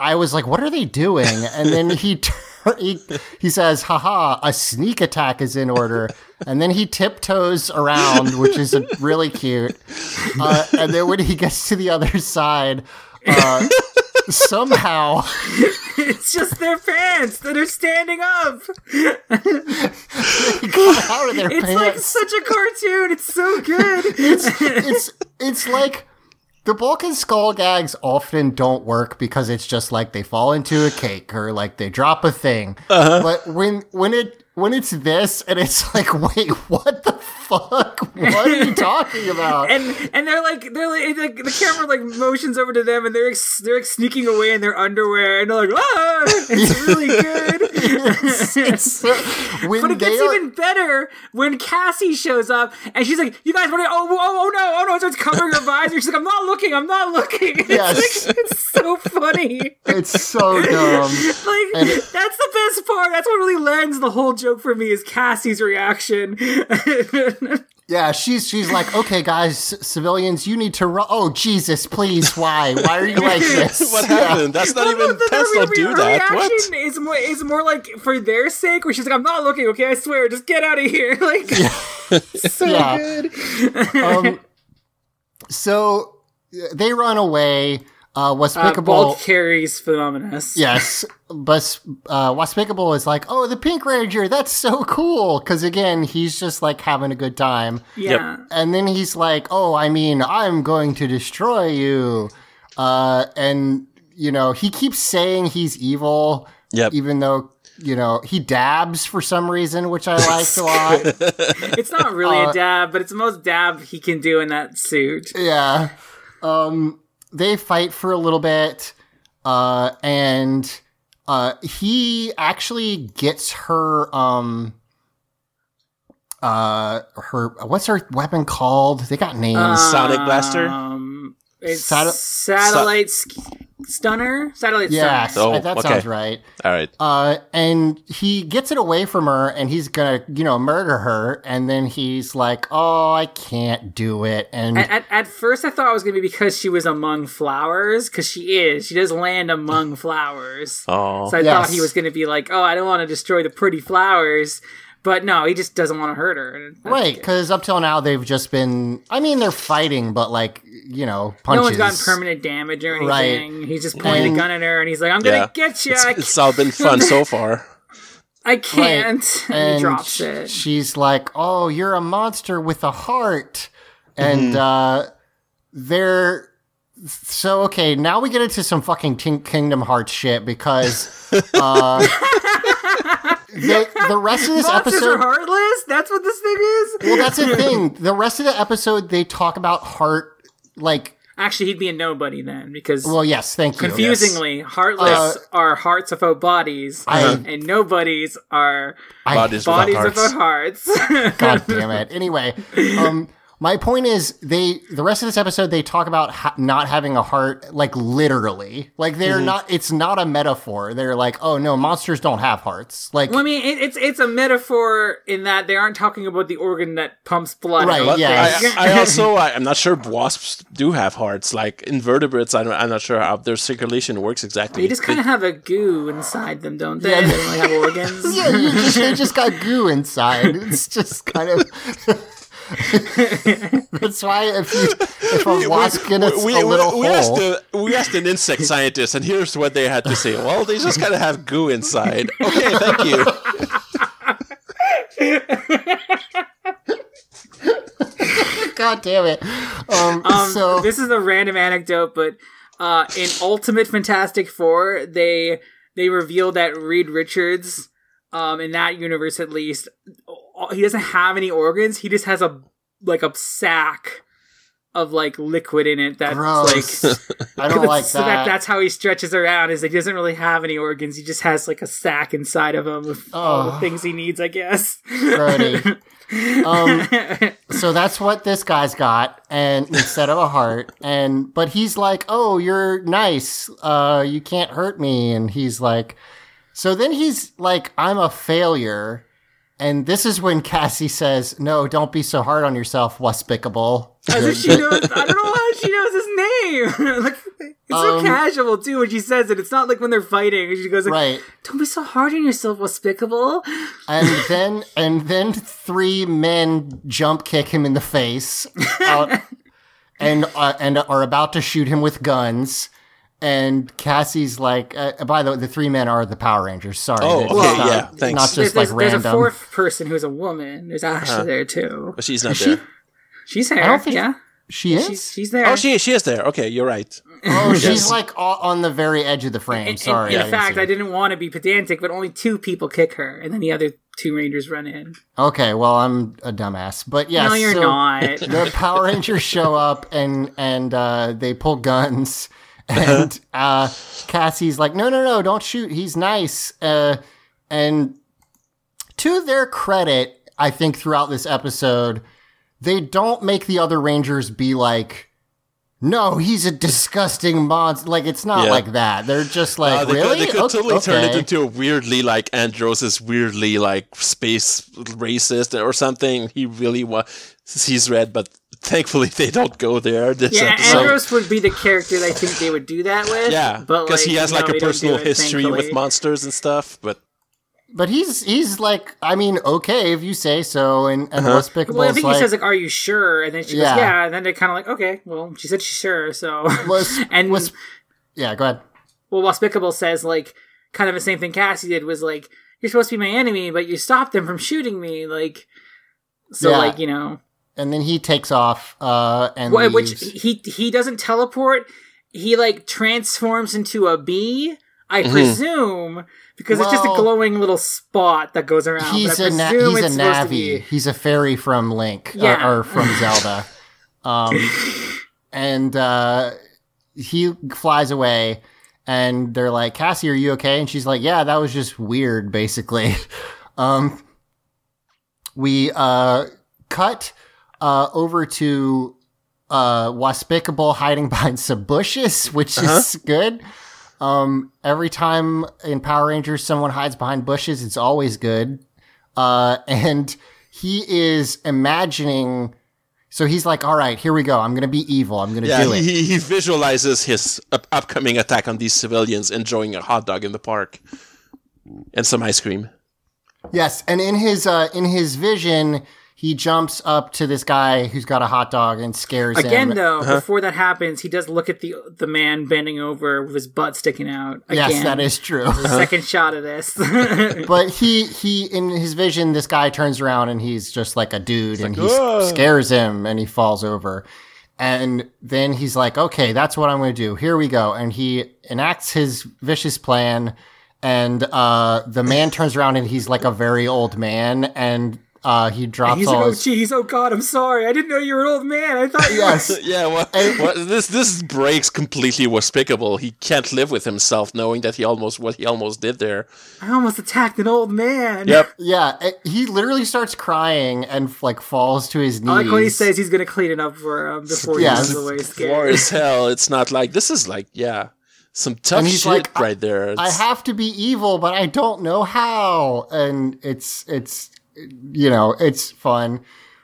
I was like, "What are they doing?" And then he tur- he, he says, "Haha, a sneak attack is in order." And then he tiptoes around, which is really cute. Uh, and then when he gets to the other side, uh, somehow it's just their pants that are standing up. out of their It's pants. like such a cartoon. It's so good. it's it's it's like the Bulk and Skull gags often don't work because it's just like they fall into a cake or like they drop a thing. Uh-huh. But when when it when it's this and it's like, wait, what the fuck? What are you talking about? and and they're like they're like, like the camera like motions over to them and they're like, they're like sneaking away in their underwear and they're like ah it's really good So, when but it gets are- even better when Cassie shows up and she's like you guys want to oh, oh oh no oh no so it's covering her visor she's like I'm not looking I'm not looking it's, Yes. like, it's so funny it's so dumb. like And- that's the best part that's what really lands the whole joke for me is Cassie's reaction Yeah, she's she's like, okay, guys, civilians, you need to run. Oh Jesus, please, why? Why are you like this? What happened? That's not Well, even no, the- pants her- don't do her that. What? reaction Is more is more like for their sake, where she's like, "I'm not looking, okay? I swear, just get out of here." Like, so Yeah. good. um, so they run away. Uh, Uh, Waspicable. Bulk carries Phenomenus. yes, but uh, Waspicable is like, oh, the Pink Ranger, that's so cool. Because again, he's just like having a good time. yeah. And then he's like, oh, I mean, I'm going to destroy you. Uh, and, you know, he keeps saying he's evil, Yep. even though, you know, he dabs for some reason, which I liked a lot. It's not really Uh, a dab, but it's the most dab he can do in that suit. Yeah. Um, they fight for a little bit, uh, and uh, he actually gets her. Um, uh, her what's her weapon called? They got names. Sonic Blaster? Um, it's Sat- satellite sk- stunner. Satellite yes, stunner. Oh, that okay. sounds right. All right. Uh, and he gets it away from her, and he's gonna, you know, murder her. And then he's like, "Oh, I can't do it." And At, at, at first, I thought it was going to be because she was among flowers, because she is. She does land among flowers. Oh. So I Yes. thought he was going to be like, oh, I don't want to destroy the pretty flowers. But no, he just doesn't want to hurt her. That's right, because up till now they've just been. I mean, they're fighting, but like, you know, punches. No one's gotten permanent damage or anything. Right. anything. He's just pointing And- a gun at her and he's like, I'm going Yeah. to get you. It's, it's all been fun so far. I can't. And, and he drops it. She's like, "Oh, you're a monster with a heart," and Mm-hmm. uh, they're so okay. Now we get into some fucking King- Kingdom Hearts shit because uh, the the rest of this Monsters are episode. heartless? That's what this thing is? Well, that's the thing. The rest of the episode, they talk about heart, like. Actually, he'd be a nobody then because Well, yes, thank you. confusingly, heartless Uh, are hearts without bodies I- and nobodies are I- Bodies bodies without without hearts. hearts. God damn it. Anyway, um, My point is, they the rest of this episode they talk about ha- not having a heart, like literally, like they're Mm-hmm. not. It's not a metaphor. They're like, oh no, monsters don't have hearts. Like, Well, I mean, it, it's it's a metaphor in that they aren't talking about the organ that pumps blood. Right, I yeah. I, I also I, I'm not sure wasps do have hearts. Like invertebrates, I don't, I'm not sure how their circulation works exactly. They just kind of have a goo inside them, don't they? Yeah. They don't really have organs. yeah, you just, they just got goo inside. It's just kind of. That's why if you if a wasp gets we, a little we asked hole, we asked an insect scientist, and here's what they had to say. Well, they just kind of have goo inside. Okay, thank you. God damn it! Um, Um, so this is a random anecdote, but uh, in Ultimate Fantastic Four, they they reveal that Reed Richards, um, in that universe at least, he doesn't have any organs. He just has a like a sack of like liquid in it that's gross. like I don't like so that. that that's how he stretches around is that he doesn't really have any organs he just has like a sack inside of him with all the Oh. things he needs i guess um, so that's what this guy's got, and instead of a heart, and but he's like, "Oh, you're nice. Uh, you can't hurt me." And he's like, so then he's like, "I'm a failure." And this is when Cassie says, "No, don't be so hard on yourself, Waspicable." As if she knows, I don't know how she knows his name. like, it's so Um, casual too when she says it. It's not like when they're fighting. She goes like, Right. "Don't be so hard on yourself, Despicable." and then and then three men jump kick him in the face out, and uh, and are about to shoot him with guns and Cassie's like uh, by the way the three men are the Power Rangers sorry Oh, okay, not, yeah, thanks. not There's, just like there's, there's a fourth person who's a woman. There's Ashley Uh-huh. there too. But she's not Is she? there. She's there. I don't think- yeah, she is she's she's there. Oh, she she is there. Okay, you're right. oh she's like o- on the very edge of the frame In- sorry In, I in didn't fact, I didn't want to be pedantic, but only two people kick her, and then the other two Rangers run in. okay well I'm a dumbass but yeah no, you're so- not. the Power Rangers show up and and uh, they pull guns, and uh, Cassie's like, "No, no, no, don't shoot. He's nice." Uh, and to their credit, I think throughout this episode, they don't make the other Rangers be like. No, he's a disgusting monster. Like it's not Yeah. like that. They're just like Uh, they really. could, they could Okay- totally turn it into a weirdly like Andros is weirdly like space racist or something. He really was. He's red, but thankfully they don't go there. This yeah, episode. Andros would be the character I think they would do that with. Yeah, but because he has no, like they a personal it, history with monsters and stuff. But But he's he's like, I mean, okay if you say so, and and Uh-huh. Despicable's Well, I think like, he says like, "Are you sure?" And then she Yeah. goes, "Yeah." And then they're kind of like, "Okay, well, she said she's sure." So, was and was yeah. Go ahead. well, Despicable says like kind of the same thing Cassie did was like, "You're supposed to be my enemy, but you stopped them from shooting me." Like, so Yeah. like you know, and then he takes off uh and Wh- which he he doesn't teleport. He like transforms into a bee. I presume because it's just a Mm-hmm. Glowing little spot that goes around. he's but I a na- he's a supposed navi be- he's a fairy from link uh, Yeah. or from zelda um and uh he flies away and they're like cassie are you okay and she's like yeah that was just weird basically um we uh cut uh over to uh Waspicable hiding behind some bushes, which is good. Um every time in Power Rangers someone hides behind bushes, it's always good. Uh and he is imagining so he's like, all right, here we go. I'm going to be evil. I'm going to yeah, do he, it. he he visualizes his up- upcoming attack on these civilians enjoying a hot dog in the park and some ice cream. Yes, and in his uh, in his vision, he jumps up to this guy who's got a hot dog and scares Again, him. though, Uh-huh. before that happens, he does look at the the man bending over with his butt sticking out. Again. yes, that is true. the second shot of this. but he he in his vision, this guy turns around and he's just like a dude, and he "Whoa." scares him, and he falls over. And then he's like, "Okay, that's what I'm going to do. Here we go." And he enacts his vicious plan. And uh, the man turns around and he's like a very old man, and uh, he drops He's all like, oh his- jeez, oh god, I'm sorry. I didn't know you were an old man. I thought you yes. Yeah, well, well, this this breaks completely Waspicable. He can't live with himself knowing that he almost what he almost did there. I almost attacked an old man. Yep. Yeah, it- he literally starts crying and like falls to his knees. I like when he says he's gonna clean it up for him before Yeah, he goes it's away scared. as hell. It's not like this is like yeah, some tough And he's shit like, right there. I have to be evil, but I don't know how. And it's it's you know it's fun.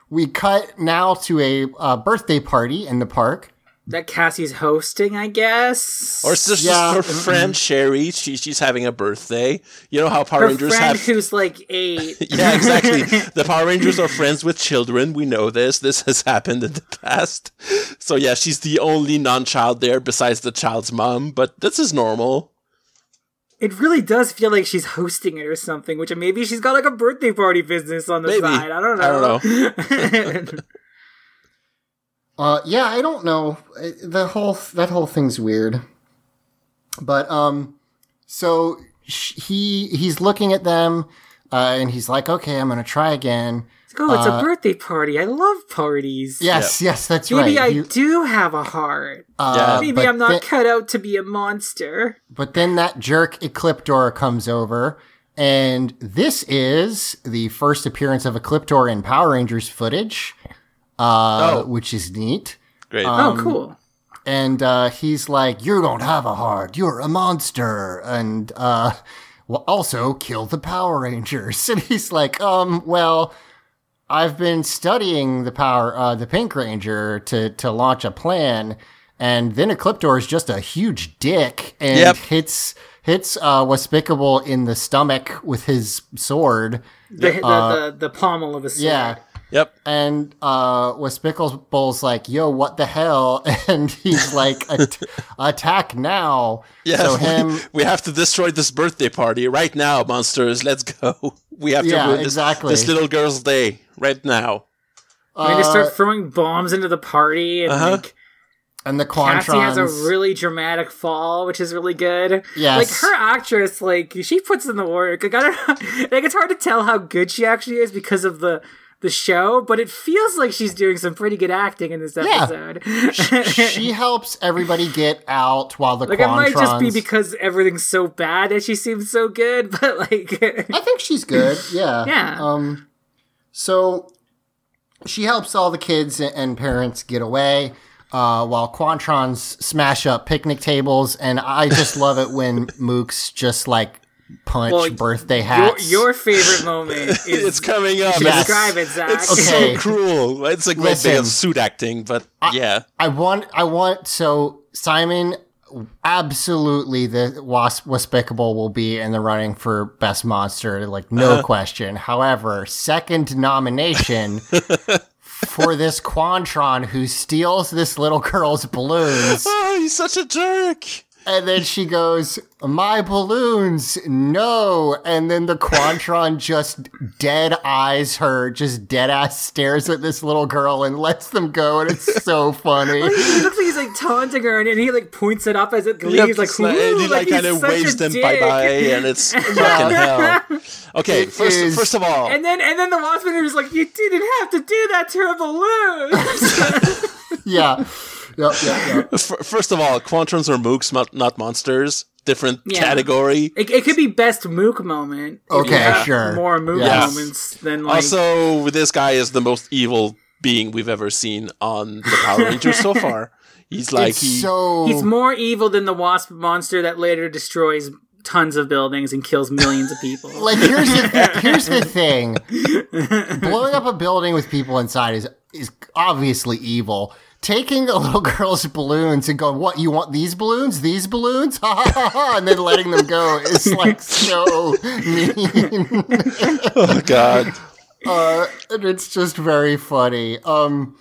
We cut now to a uh, birthday party in the park. That Cassie's hosting, I guess. Or it's just, Yeah. her friend Sherry. She, she's having a birthday. You know how Power her Rangers friend have. who's like eight. yeah, exactly. the Power Rangers are friends with children. We know this. This has happened in the past. So yeah, she's the only non-child there besides the child's mom. But this is normal. It really does feel like she's hosting it or something, which maybe she's got like a birthday party business on the Maybe. side. I don't know. I know. don't Uh, yeah, I don't know. The whole that whole thing's weird. But um, so sh- he he's looking at them, uh, and he's like, "Okay, I'm gonna try again." Oh, it's Uh, a birthday party. I love parties. Yes, yes, that's Maybe right. Maybe I You- do have a heart. uh, Maybe I'm not thi- cut out to be a monster. But then that jerk Ecliptor comes over, and this is the first appearance of Ecliptor in Power Rangers footage, uh, Oh. which is neat. Great. Um, oh, cool. And uh, he's like, "You don't have a heart. You're a monster." And uh, well, also kill the Power Rangers. And he's like, "Um, well." I've been studying the power, uh, the Pink Ranger to to launch a plan, and then Ecliptor is just a huge dick and Yep. hits hits uh, Waspicable in the stomach with his sword. The, the, the, the pommel of his sword. uh, Yeah, yep. and uh, Waspicable's like, "Yo, what the hell?" And he's like, At- "Attack now!" Yeah. So him, we have to destroy this birthday party right now, monsters. Let's go. We have to Yeah, ruin this, exactly. this little girl's day right now. I mean, they uh, start throwing bombs into the party, and Uh-huh. like and the Cassie has a really dramatic fall, which is really good. Yes. like her actress, like she puts in the work. Like I don't know, like it's hard to tell how good she actually is because of the the show, but it feels like she's doing some pretty good acting in this episode. Yeah. episode. she helps everybody get out while the Quantrons. like it might just be because everything's so bad that she seems so good, but like I think she's good. Yeah. Yeah. Um. So she helps all the kids and parents get away. Uh, while Quantrons smash up picnic tables, and I just love it when Mooks just like punch Well, birthday your, hats. your favorite moment is it's coming up. Yes. describe it, Zach. It's Okay. so cruel. It's a great bit Listen. of suit acting, but yeah. I want, I want. So Simon, absolutely, the Wasp Waspicable will be in the running for best monster, like no Uh-huh. question. However, second nomination for this Quantron who steals this little girl's balloons, Oh, he's such a jerk. And then she goes, "My balloons, no!" And then the Quantron just dead eyes her, just dead ass stares at this little girl and lets them go, and it's so funny. He looks like he's like taunting her, and then he like points it up as it Yep, leaves, like, it's like- and he like he's kind of waves them bye bye, and it's fucking hell. Okay, first, is- first of all, And then and then the Waspman is like, "You didn't have to do that to her balloon." yeah. Yep, yep, yep. first of all, Quantrons are mooks, not, not monsters. Different Yeah. category. it, it could be best Mook moment. Okay, sure. More Mook Yes. moments than like. Also, this guy is the most evil being we've ever seen on the Power Rangers so far. He's like he. so He's more evil than the Wasp monster that later destroys tons of buildings and kills millions of people. like here's the here's the thing. Blowing up a building with people inside is is obviously evil. Taking a little girl's balloons and going, "What you want? These balloons? These balloons?" Ha ha ha! ha," And then letting them go is like so mean. oh God. uh, and it's just very funny. Um,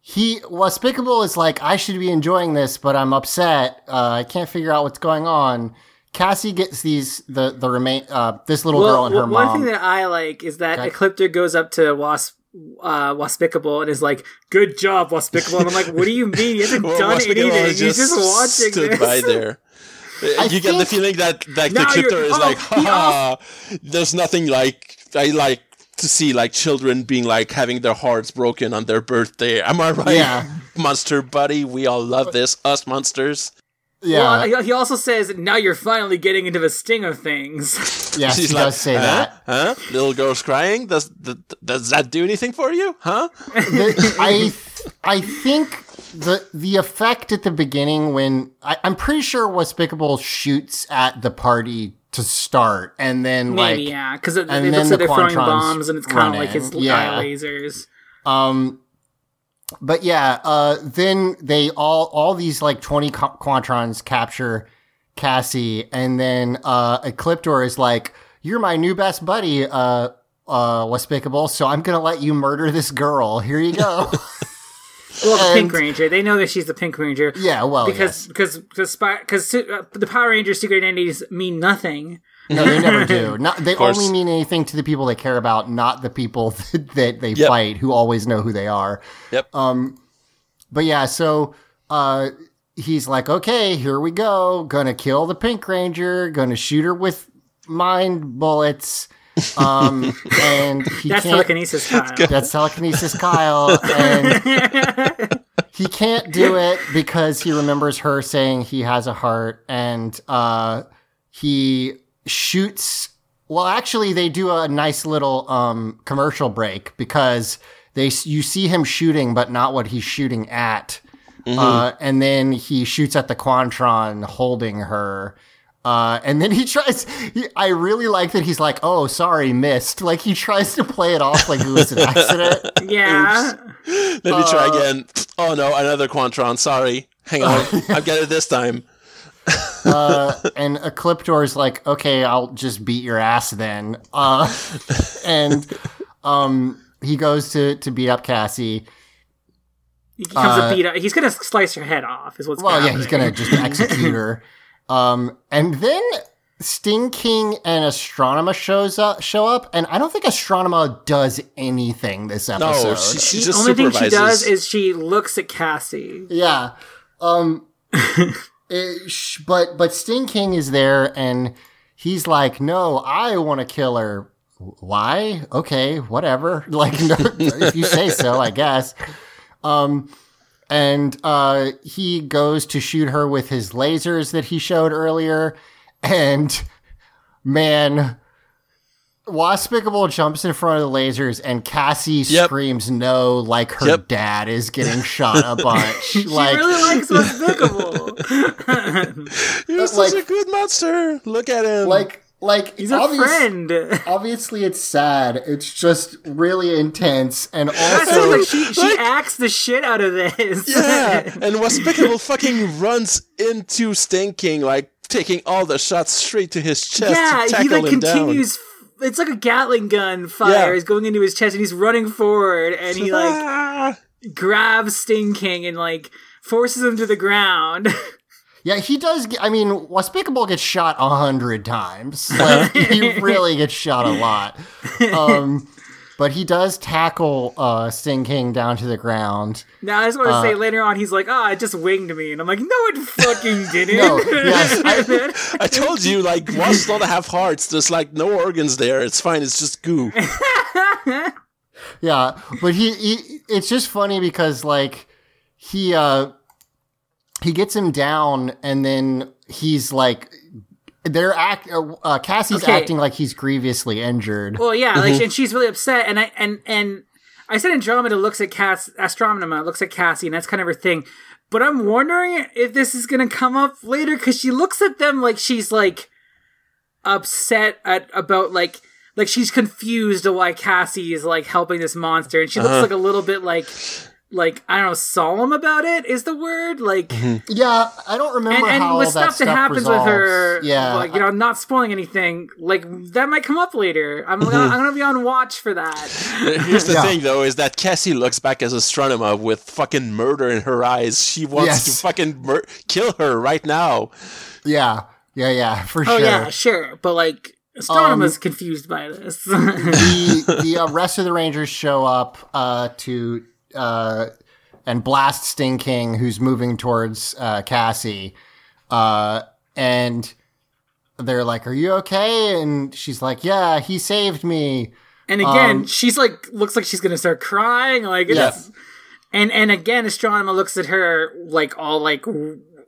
he Waspicable is like, I should be enjoying this, but I'm upset. Uh, I can't figure out what's going on. Cassie gets these the the remain uh, this little girl and her one mom. One thing that I like is that Okay. Ecliptor goes up to Wasp, uh, Waspicable and is like, "Good job, Waspicable." And I'm like, "What do you mean? He hasn't Well, done anything. He's just watching stood this." by there. Uh, you get the feeling that like the you're- is oh, like, ha, there's nothing like I like to see like children being like having their hearts broken on their birthday. Am I right? Yeah. Monster buddy, we all love this. Us monsters. Yeah, Well, he- he also says, "Now you're finally getting into the sting of things." yes, he She's does say huh? that. Huh? Little girls crying. Does th- does that do anything for you? Huh? The- I I think the the effect at the beginning when I, I'm pretty sure Wespicable shoots at the party to start, and then Maybe like yeah, because it, it then looks the like they're throwing bombs, and it's kind of like his in. Yeah. eye lasers. Um, but yeah, uh, then they all all these like twenty qu- quantrons capture Cassie, and then uh, Ecliptor is like, "You're my new best buddy, uh, uh, Wespicable, so I'm gonna let you murder this girl. Here you go." Well, the And- Pink Ranger. They know that she's the Pink Ranger. yeah, well, because because because because uh, the Power Rangers' secret identities mean nothing. Yes. no, they never do. Not they only mean anything to the people they care about, not the people that, that they Yep. fight, who always know who they are. Yep. Um, But yeah, so uh he's like, okay, here we go. Gonna kill the Pink Ranger, gonna shoot her with mind bullets. Um and he That's can't telekinesis, Kyle. that's telekinesis Kyle and he can't do it because he remembers her saying he has a heart and uh he shoots well actually they do a nice little um commercial break because they you see him shooting but not what he's shooting at uh and then he shoots at the quantron holding her uh, and then he tries. He, I really like that he's like, "Oh, sorry, missed." Like he tries to play it off like it was an accident. yeah, Let me Uh, try again. Oh no, another Quantron. Sorry. Hang on. I've got it this time. and Ecliptor's like, okay, I'll just beat your ass then. Uh, and um, he goes to to beat up Cassie. he becomes Uh, a beat. He's gonna slice her head off. Is what's Well, yeah, happening. he's gonna just execute her. Um, and then Sting King and Astronema shows up, show up, and I don't think Astronema does anything this episode. No, she, she The just only thing she does is she looks at Cassie. Yeah. Um but but Sting King is there and he's like, "No, I want to kill her." Why? Okay, whatever. Like no, if you say so, I guess. Um and uh he goes to shoot her with his lasers that he showed earlier and man Waspicable jumps in front of the lasers and Cassie Yep. screams no like her Yep. dad is getting shot a bunch. She like really likes Despicable. You're such like- a good monster. Look at him. like like He's a obvious- friend. obviously it's sad it's just really intense and also like she she acts the shit out of this. yeah, and Waspicable fucking runs into Sting King, like taking all the shots straight to his chest yeah, to tackle he like him down. It's like a Gatling gun fire Yeah. is going into his chest, and he's running forward, and he like Ah! grabs Sting King and like forces him to the ground. yeah he does get, i mean Waspicable gets shot a hundred times like he really gets shot a lot um but he does tackle uh sting king down to the ground now I just want to Uh, say later on, he's like, "Ah, it just winged me," and I'm like, "No, it fucking didn't." No, yes, I told you, like, wasps don't have hearts. There's like no organs there. It's fine. It's just goo. Yeah, but he, he it's just funny because like he uh he gets him down and then he's like they're act uh, uh, Cassie's Okay. acting like he's grievously injured. Well, yeah, like, and she's really upset, and I and and I said Andromeda looks at Cass, Astronema looks at Cassie, and that's kind of her thing. But I'm wondering if this is gonna come up later because she looks at them like she's like upset at about like like she's confused of why Cassie is like helping this monster, and she looks like a little bit like like I don't know solemn about it is the word like. Yeah, I don't remember And, how and with all that stuff that stuff happens resolves. with her, Yeah, like you know, not spoiling anything, like that might come up later. I'm gonna, I'm gonna be on watch for that. Here's the Yeah. thing, though, is that Cassie looks back as Astronema with fucking murder in her eyes. She wants Yes. to fucking mur- kill her right now. yeah, yeah, yeah, for Oh sure. yeah, sure, but like Astronema's confused by this. the the uh, rest of the Rangers show up uh, to uh, and blast Sting King, who's moving towards uh, Cassie, uh, and they're like, "Are you okay?" And she's like, "Yeah, he saved me." And again, Um, she's like looks like she's gonna start crying. Like Yeah. and and again, Astronema looks at her like all like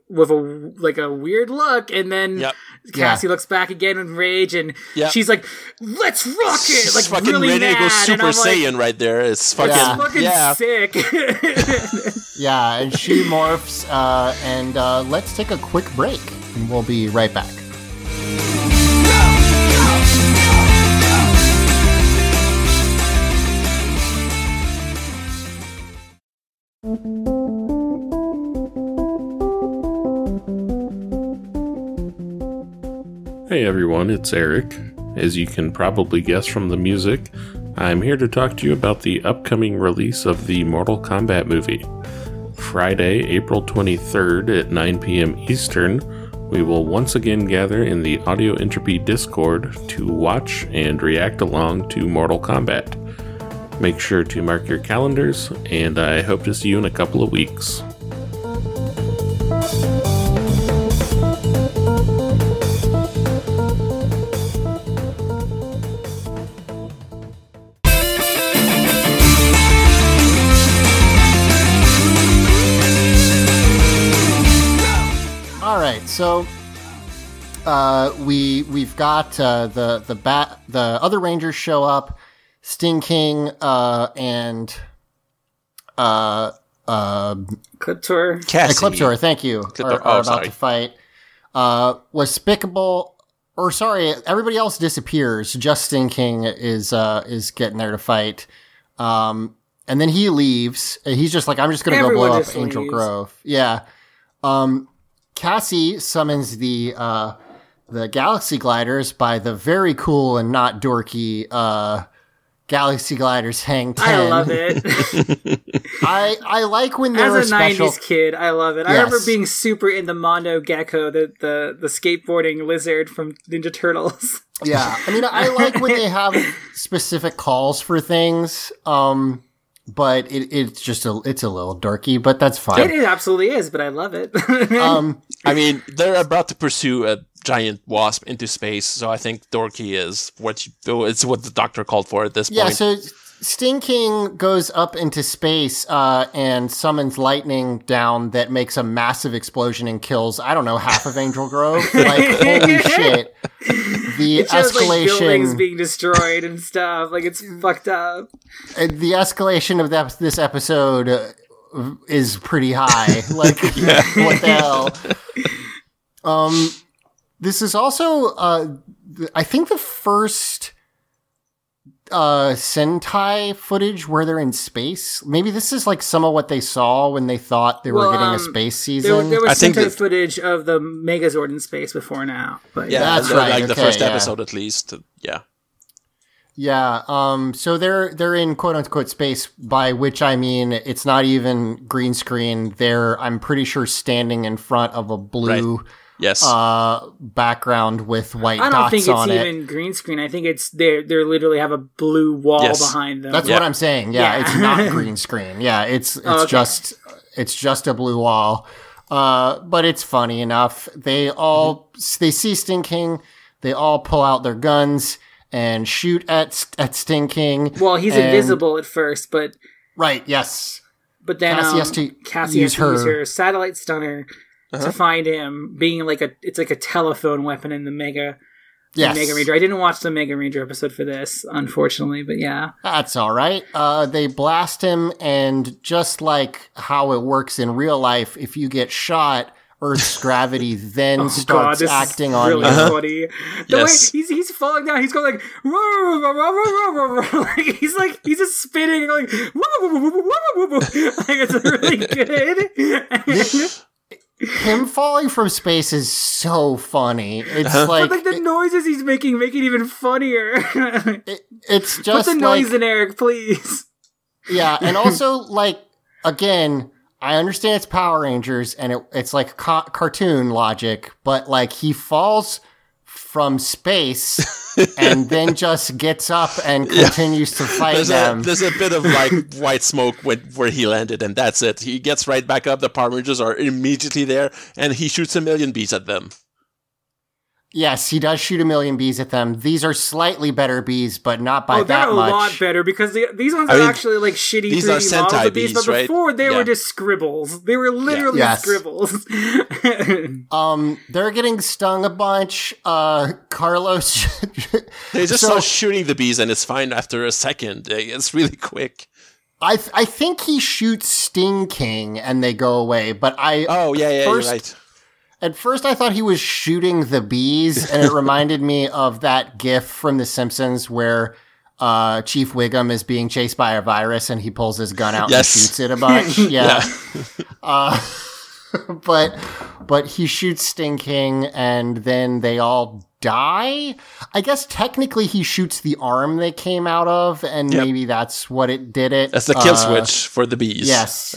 with a like a weird look, and then Yep. Cassie looks back again in rage, and Yep. she's like, "Let's rock it!" It's Like fucking really ready mad, to go and Super I'm like, Saiyan right there. It's fucking Yeah. fucking yeah. sick. Yeah, and she morphs. Uh, and uh, let's take a quick break, and we'll be right back. Hey everyone, it's Eric. As you can probably guess from the music, I'm here to talk to you about the upcoming release of the Mortal Kombat movie. Friday, April 23rd at 9 p.m. Eastern, we will once again gather in the Audio Entropy Discord to watch and react along to Mortal Kombat. Make sure to mark your calendars, and I hope to see you in a couple of weeks. All right, so uh, we we've got uh, the the bat the other Rangers show up, Sting King uh, and uh, uh, Couture. Cassie. Ecliptor, thank you, Ecliptor- are, oh, about sorry. to fight. Uh, Waspicable, or sorry, everybody else disappears. Just Sting King is uh, is getting there to fight. Um, and then he leaves. He's just like, I'm just gonna go blow up Angel leaves. Grove. Yeah. Um, Cassie summons the uh, the Galaxy Gliders by the very cool and not dorky uh, Galaxy Gliders Hang Ten. I love it. I I like when there are As a special. '90s kid, I love it. I remember being super into Mondo Gecko, the the the skateboarding lizard from Ninja Turtles. Yeah, I mean, I like when they have specific calls for things. Um, but it, it's just a it's a little dorky, but that's fine. it absolutely is, but I love it. Um, I mean, they're about to pursue a giant wasp into space, so I think dorky is what you, it's what the doctor called for at this yeah, point. so Sting King goes up into space uh, and summons lightning down that makes a massive explosion and kills I don't know half of Angel Grove. Like holy shit! The it shows like buildings being destroyed and stuff. Like it's fucked up. uh, the escalation of that, this episode uh, is pretty high. Like what the hell? Um, this is also uh, th- I think the first uh Sentai footage where they're in space. Maybe this is like some of what they saw when they thought they were Well, getting a um, space season. there I was think Sentai that- footage of the Megazord in space before now, but yeah, That's right, like the first yeah. episode at least. Yeah. Yeah, um, so they're they're in quote unquote space, by which I mean it's not even green screen. They're I'm pretty sure standing in front of a blue Yes. uh background with white I don't think it's on it. even green screen. I think it's they they literally have a blue wall Yes. behind them. That's Yeah. what I'm saying. Yeah, Yeah. it's not green screen. Yeah, it's it's okay. just it's just a blue wall. Uh, but it's funny enough. They all they see Sting King. They all pull out their guns and shoot at at Sting King. well, he's and- invisible at first, but Right. Yes. but then Cassie um, has to Cassie use has to use her- her satellite stunner Uh-huh. to find him, being like a it's like a telephone weapon in the Mega the Yes. Mega Ranger. I didn't watch the Mega Ranger episode for this, unfortunately, but yeah. That's all right. Uh, they blast him, and just like how it works in real life, if you get shot, Earth's gravity then Oh starts this acting on really you. funny. The Yes. way he's he's falling down, he's going like, "Whoa, whoa, whoa, whoa, whoa, whoa, whoa," like he's like he's just spinning and going "Whoa, whoa, whoa, whoa, whoa, whoa, whoa." like it's really good. Him falling from space is so funny. It's Uh-huh. like, but like the noises he's making make it even funnier. it- it's Put just the like noise in Eric, please. yeah, and also like again. I understand it's Power Rangers and it, it's like ca- cartoon logic, but like he falls from space and then just gets up and continues to fight There's a, them. there's a bit of like white smoke when, where he landed, and that's it. He gets right back up. The Power Rangers are immediately there, and he shoots a million bees at them. Yes, he does shoot a million bees at them. These are slightly better bees, but not by that much. Oh, they're a much. lot better because the, these ones I are mean, actually like shitty these 3D are models Sentai of these, but bees, right? before they Yeah. were just scribbles. They were literally Yes. scribbles. Um, they're getting stung a bunch. Uh, Carlos. They just So- start shooting the bees, and it's fine after a second. It's really quick. I th- I think he shoots Sting King and they go away, but I Oh yeah, yeah, First- you're right. At first, I thought he was shooting the bees, and it reminded me of that GIF from The Simpsons where uh, Chief Wiggum is being chased by a virus, and he pulls his gun out Yes. and shoots it a bunch. Yeah, uh, but but he shoots Sting King, and then they all die. I guess technically he shoots the arm they came out of, and Yep. maybe that's what it did it. That's the kill Uh, switch for the bees. Yes.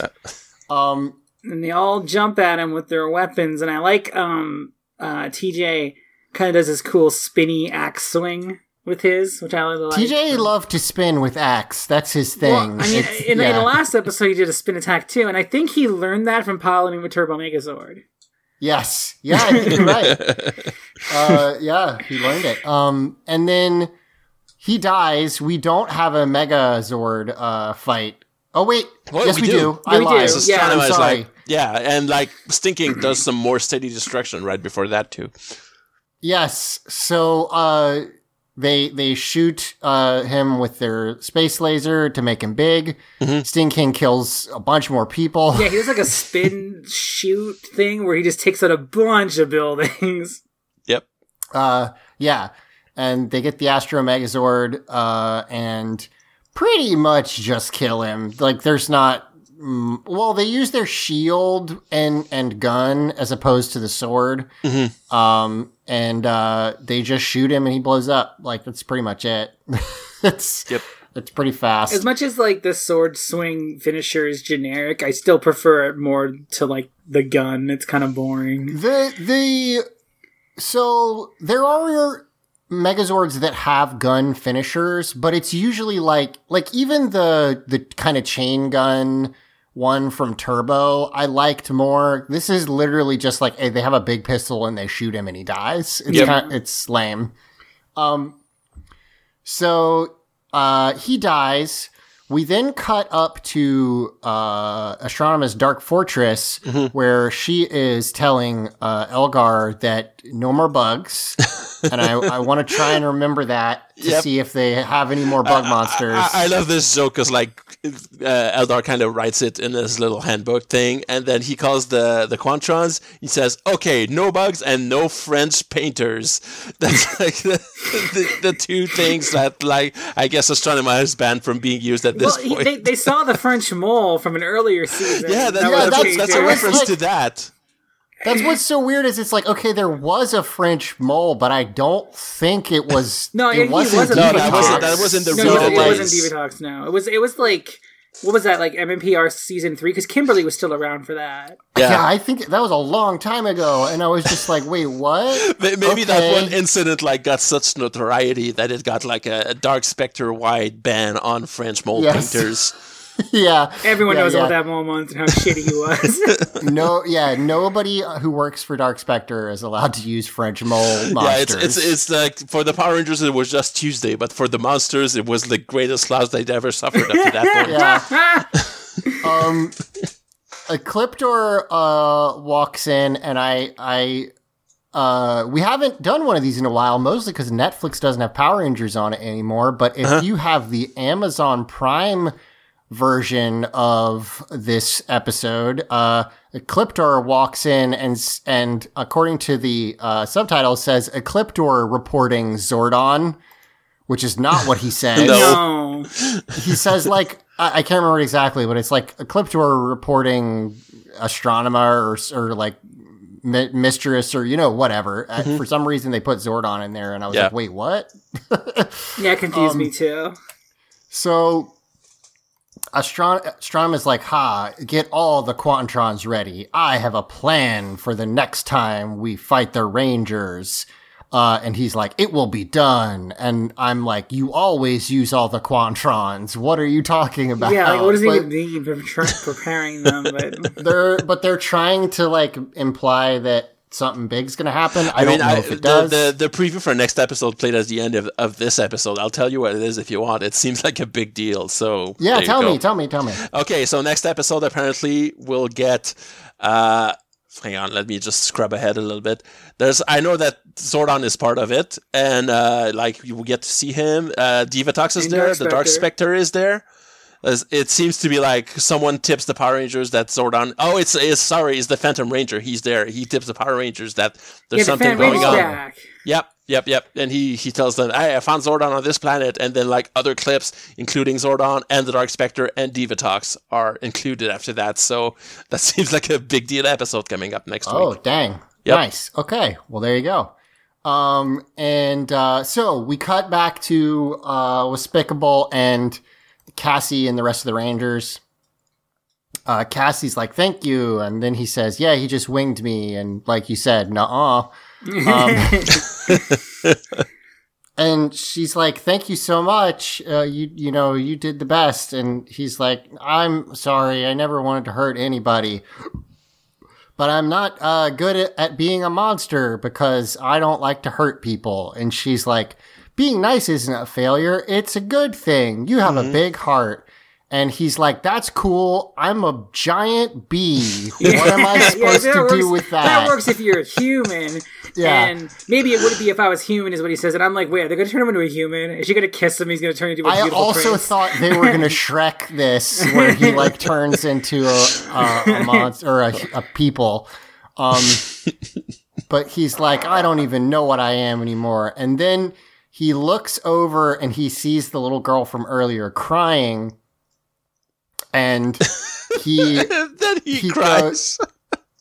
Um, and they all jump at him with their weapons. And I like um uh TJ kind of does this cool spinny axe swing with his, which I really like. TJ loved to spin with axe. That's his thing. Well, I mean, It's- in, in the last episode, he did a spin attack too, and I think he learned that from piloting the Turbo Megazord. Yes. Yeah, you're right. Uh, yeah, he learned it. Um, and then he dies. We don't have a Megazord uh, fight. Oh wait, Well, yes we we, do. do. I Yeah, we lied. So Yeah, I'm sorry. like, yeah, and like Sting King does some more steady destruction right before that too. Yes. So uh, they they shoot uh, him with their space laser to make him big. Mm-hmm. Sting King kills a bunch more people. Yeah, he does like a spin shoot thing where he just takes out a bunch of buildings. Yep. Uh, yeah, and they get the Astro Megazord, uh, and pretty much just kill him. Like, there's not. Mm, well, they use their shield and and gun as opposed to the sword. Um, and uh, they just shoot him and he blows up. Like that's pretty much it. it's Yep. It's pretty fast. As much as like the sword swing finisher is generic, I still prefer it more to like the gun. It's kind of boring. The the so there are Megazords that have gun finishers, but it's usually like like even the the kind of chain gun one from Turbo I liked more. This is literally just like hey, they have a big pistol and they shoot him and he dies. It's Yep. kind it's lame. Um so uh he dies. We then cut up to uh, Astronema's Dark Fortress, where she is telling uh, Elgar that no more bugs, and I, I want to try and remember that to Yep. see if they have any more bug monsters. I, I love this joke because like uh, Elgar kind of writes it in his little handbook thing, and then he calls the the Quantrons. He says, "Okay, no bugs and no French painters." That's like the, the, the two things that like I guess Astronema has banned from being used at this Well, he, point. they, they saw the French mole from an earlier season. yeah, that, That Yeah, that's, that's- that's, a reference like- to that. That's what's so weird is it's like okay, there was a French mole, but I don't think it was. No, it he wasn't. wasn't. No, that wasn't- that wasn't the No, So, it, it wasn't Diva Talks. No, it was. It was like what was that like MMPR season three? Because Kimberly was still around for that. yeah. I think that was a long time ago, and I was just like, wait, what? May- Maybe that one incident like got such notoriety that it got like a, a Dark Spectre wide ban on French mole Yes. painters. yeah, Everyone Yeah, knows yeah. about that moment and how shitty he was. no, yeah, nobody who works for Dark Spectre is allowed to use French mole monsters. Yeah, it's it's it's like for the Power Rangers it was just Tuesday, but for the monsters it was the greatest loss they'd ever suffered up to that point. yeah. um, Ecliptor uh walks in, and I I uh we haven't done one of these in a while, mostly because Netflix doesn't have Power Rangers on it anymore. But if you have the Amazon Prime version of this episode, uh, Ecliptor walks in and and according to the uh, subtitle says Ecliptor reporting Zordon, which is not what he says. No. no. He says like I, I can't remember exactly, but it's like Ecliptor reporting Astronema or, or like mi- mistress or you know whatever. Uh, for some reason they put Zordon in there, and I was Yeah. like, wait, what? Yeah, it confused Um, me too. So Astron- Astronema's like, ha, get all the Quantrons ready. I have a plan for the next time we fight the Rangers. Uh, and he's like, it will be done. And I'm like, you always use all the Quantrons. What are you talking about? Yeah, like what does he even mean preparing them? But they're, but they're trying to like imply that something big's gonna happen. I, I mean, don't know I, if it the, does. the the preview for next episode played as the end of, of this episode. I'll tell you what it is if you want. It seems like a big deal. So yeah, tell me, tell me, tell me. Okay, so next episode apparently we'll get. Uh, hang on, let me just scrub ahead a little bit. There's, I know that Zordon is part of it, and uh, like you will get to see him. Uh, Divatox is And there. Dark The Dark Spectre. Spectre is there. As- It seems to be like someone tips the Power Rangers that Zordon. Oh, it's, it's sorry, it's the Phantom Ranger. He's there. He tips the Power Rangers that there's yeah, something fan going race on. back. Yep, yep, yep. And he he tells them, "Hey, I found Zordon on this planet," and then like other clips, including Zordon and the Dark Spectre and Divatox, are included after that. So that seems like a big deal episode coming up next Oh, week. Oh, dang. Yep. Nice. Okay. Well, there you go. Um, and uh, so we cut back to uh, Despicable and Cassie and the rest of the Rangers. Uh, Cassie's like, "Thank you," and then he says, "Yeah, he just winged me," and like you said, "Nuh-uh." Um, and she's like, "Thank you so much. Uh, you you know you did the best." And he's like, "I'm sorry. I never wanted to hurt anybody." but I'm not uh, good at, at being a monster because I don't like to hurt people. And she's like, being nice isn't a failure. It's a good thing. You have a big heart. And he's like, that's cool. I'm a giant bee. What am I supposed that to do works- with that? That works if you're human. Yeah. And maybe it would be if I was human, is what he says. And I'm like, wait, they're going to turn him into a human? Is she going to kiss him? He's going to turn into a I beautiful I also prince? thought they were going to Shrek this, where he like turns into a, a, a monster or a, a people. Um, but he's like, I don't even know what I am anymore. And then he looks over and he sees the little girl from earlier crying, and he then he, He cries.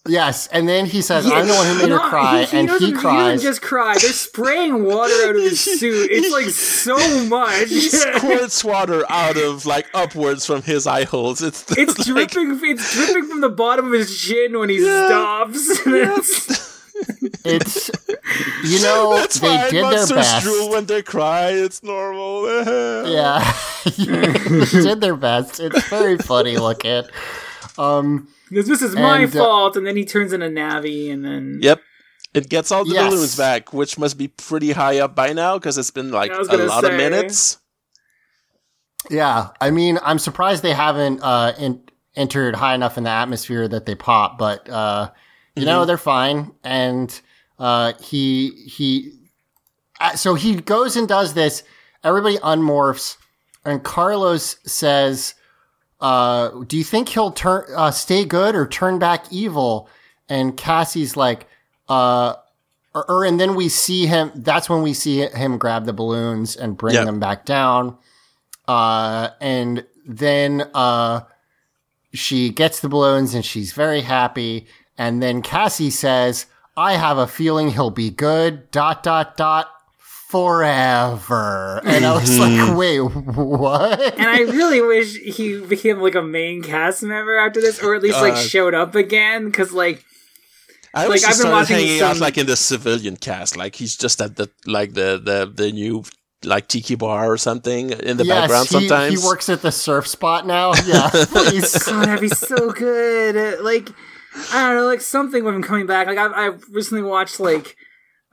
yes, and then he says, "I'm the one who made her cry," he, and doesn't, he doesn't cries. just cry. They're spraying water out of his suit. It's like so much. he squirts water out of like upwards from his eye holes. It's It's like, dripping. It's dripping from the bottom of his chin when he stops. That's- It's you know That's they fine. did their Monsters best. drool when they cry. It's normal. Yeah, they did their best. It's very funny looking. Um, this, this is my And, uh, fault. And then he turns into Navi, and then Yep. It gets all the Yes. balloons back, which must be pretty high up by now because it's been like a gonna lot of minutes. yeah, I mean, I'm surprised they haven't uh, in- entered high enough in the atmosphere that they pop, but uh, you know they're fine. And uh, he he, uh, so he goes and does this. Everybody unmorphs, and Carlos says, uh, "Do you think he'll turn uh, stay good or turn back evil?" And Cassie's like, uh, or, or and then we see him. That's when we see him grab the balloons and bring Yeah. them back down. Uh, and then uh, she gets the balloons and she's very happy. And then Cassie says, "I have a feeling he'll be good." Dot dot dot. Forever. And I was like, wait, what? and I really wish he became like a main cast member after this, or at least like God. showed up again. Because like I Like, was I've just been started watching hanging out like in the civilian cast, like he's just at the like the the the new like tiki bar or something in the background he, sometimes. he works at the surf spot now. Yeah, please. God, that'd be so good. Uh, Like, I don't know, like something with him coming back. Like, I've, I've recently watched like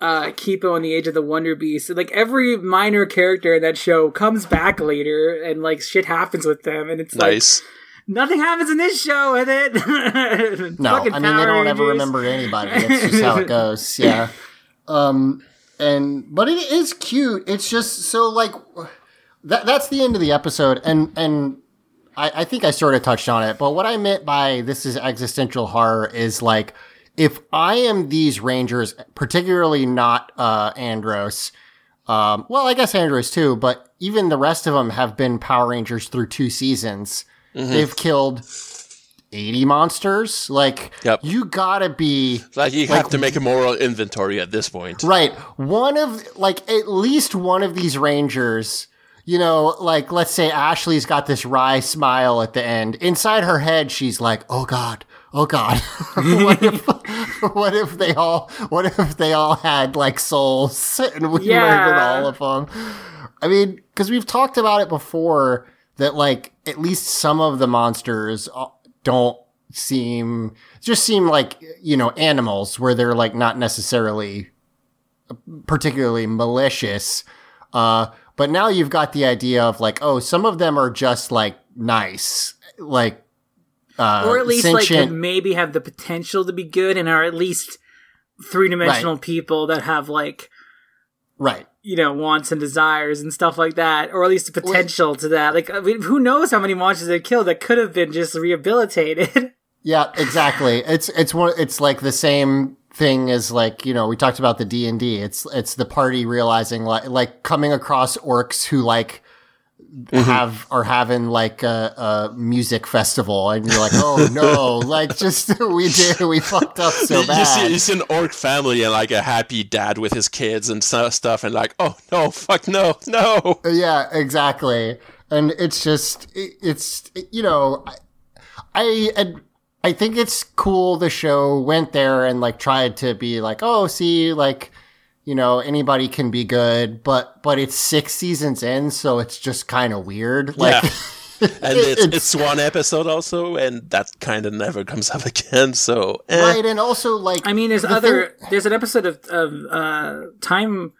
uh Kipo on the Age of the Wonder Beast. Like every minor character in that show comes back later, and like shit happens with them, and it's nice. like nothing happens in this show with it. No, Fucking I mean they Power don't ever remember anybody. That's just how it goes. Yeah. Um, and but it is cute. It's just so like that. That's the end of the episode, and and I, I think I sort of touched on it. But what I meant by this is existential horror is like if I am these Rangers, particularly not uh, Andros. Um, well, I guess Andros too, but even the rest of them have been Power Rangers through two seasons. They've killed 80 monsters. Like, Yep. you gotta be Like you have to make a moral inventory at this point. right. One of, like, at least one of these Rangers, you know, like, let's say Ashley's got this wry smile at the end. Inside her head, she's like, oh God. Oh God! what if what if they all what if they all had like souls and we Yeah. murdered all of them? I mean, because we've talked about it before that like at least some of the monsters uh, don't seem just seem like you know animals where they're like not necessarily particularly malicious. Uh, but now you've got the idea of like, oh, some of them are just like nice, like uh, or at least like sentient. could maybe have the potential to be good and are at least three dimensional people that have like right. you know wants and desires and stuff like that, or at least the potential to that. Like, I mean, who knows how many monsters they killed that could have been just rehabilitated? Yeah, exactly. It's it's one. It's like the same thing is like you know we talked about the D and D. It's it's the party realizing like like coming across orcs who like mm-hmm. have are having like a, a music festival and you're like oh no like just we did we fucked up so bad you see it's an orc family and like a happy dad with his kids and stuff, and like, oh no, fuck no, no. Uh, yeah exactly and it's just it, it's you know I, I and I think it's cool the show went there and like tried to be like oh see like you know anybody can be good but but it's six seasons in so it's just kind of weird like yeah. And it's, it's- it's one episode also, and that kind of never comes up again. So, eh. right and also like I mean, there's the other. thing- there's an episode of, of uh, Time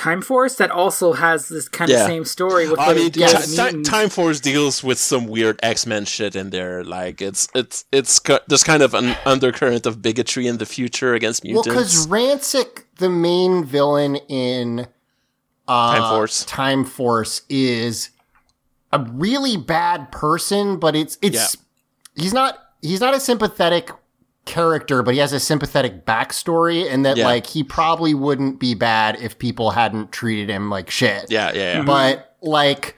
Time Force that also has this kind Yeah. of same story with I what mean, it does Ti- Ti- mutant- Time Force deals with some weird X Men shit in there. Like it's it's it's co- there's kind of an undercurrent of bigotry in the future against mutants. Well, mutants. because Ransik, the main villain in uh, Time Force. Time Force is a really bad person, but it's it's he's not he's not a sympathetic character, but he has a sympathetic backstory, and that Yeah. like he probably wouldn't be bad if people hadn't treated him like shit. yeah, yeah, yeah. but like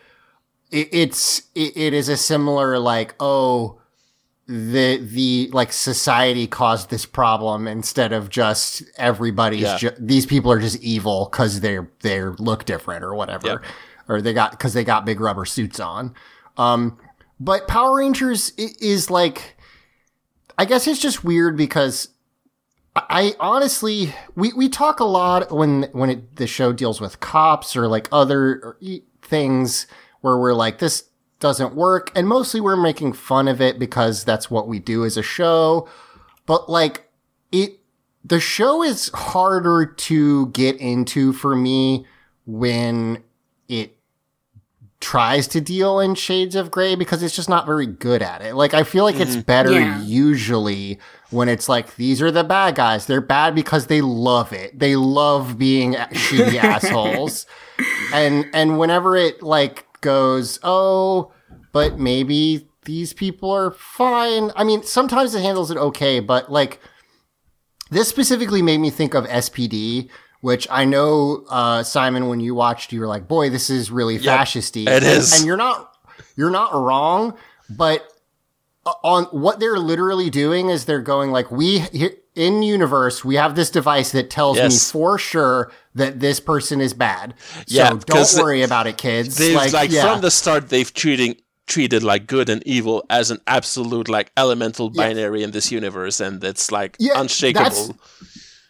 it, it's it, it is a similar like oh the the like society caused this problem instead of just everybody's Yeah. ju- these people are just evil because they're they look different or whatever Yeah. or they got because they got big rubber suits on um but power rangers i- is like i guess it's just weird because I honestly, we, we talk a lot when when it, the show deals with cops or like other things where we're like this doesn't work, and mostly we're making fun of it because that's what we do as a show. But like it, the show is harder to get into for me when it tries to deal in shades of gray because it's just not very good at it. Like I feel like it's mm-hmm. better Yeah. usually when it's like these are the bad guys. They're bad because they love it. They love being shitty assholes. And and whenever it like goes, "Oh, but maybe these people are fine." I mean, sometimes it handles it okay, but like this specifically made me think of SPD, which I know, uh, Simon, when you watched, you were like, boy, this is really fascisty. it is. And you're not, you're not wrong, but uh, on what they're literally doing is they're going like, we, in universe, we have this device that tells me for sure that this person is bad. So Yeah, don't worry about it, kids. They've like, yeah. from the start they've treating treated like good and evil as an absolute like elemental Yeah. binary in this universe, and it's like Yeah, unshakable.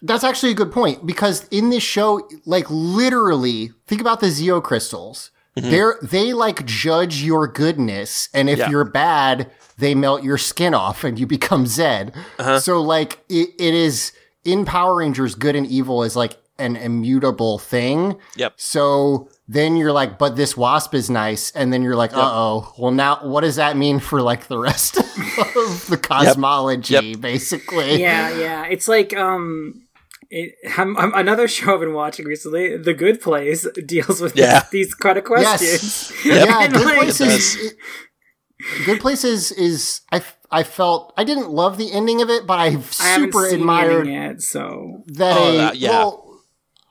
That's- That's actually a good point because in this show, like literally, think about the Zeo crystals. They're they like judge your goodness, and if Yeah. you're bad, they melt your skin off and you become Zedd. So like it, it is in Power Rangers, good and evil is like an immutable thing. Yep. So then you're like, but this wasp is nice, and then you're like, uh oh. Well, now what does that mean for like the rest of the cosmology, Yep. basically? yeah, yeah. It's like um, it, um, um, another show I've been watching recently, The Good Place, deals with Yeah. these kind of questions. Yes. Yeah, Good like- Places. Good Places is I I felt I didn't love the ending of it, but I I haven't super seen admired it yet, so that Oh, a that- yeah. well,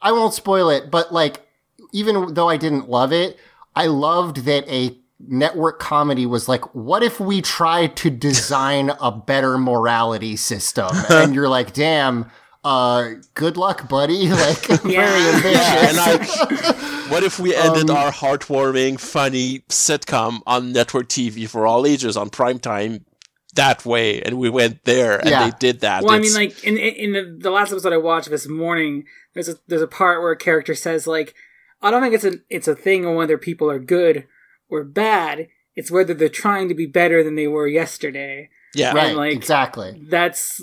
I won't spoil it, but like even though I didn't love it, I loved that a network comedy was like, what if we try to design a better morality system? and you're like, damn, uh, good luck, buddy. Like very Yeah. ambitious. and like, what if we ended Um, our heartwarming, funny sitcom on network TV for all ages on prime time that way, and we went there and Yeah. they did that? Well, I mean, like in in the, the last episode I watched this morning, there's a there's a part where a character says like, I don't think it's a it's a thing on whether people are good or bad. It's whether they're trying to be better than they were yesterday. Yeah. right, like- exactly. That's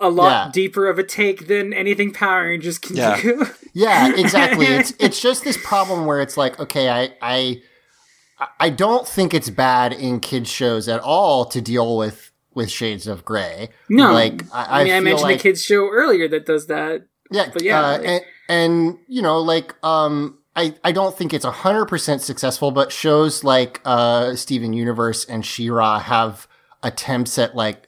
a lot Yeah. deeper of a take than anything Power Rangers can Yeah. do. Yeah, exactly. it's it's just this problem where it's like, okay, I I I don't think it's bad in kids shows at all to deal with with shades of gray. No, like I, I mean, I feel mentioned like, a kids show earlier that does that. Yeah, But yeah, uh, like- and, and you know, like, um, I I don't think it's hundred percent successful, but shows like uh, Steven Universe and She-Ra have attempts at like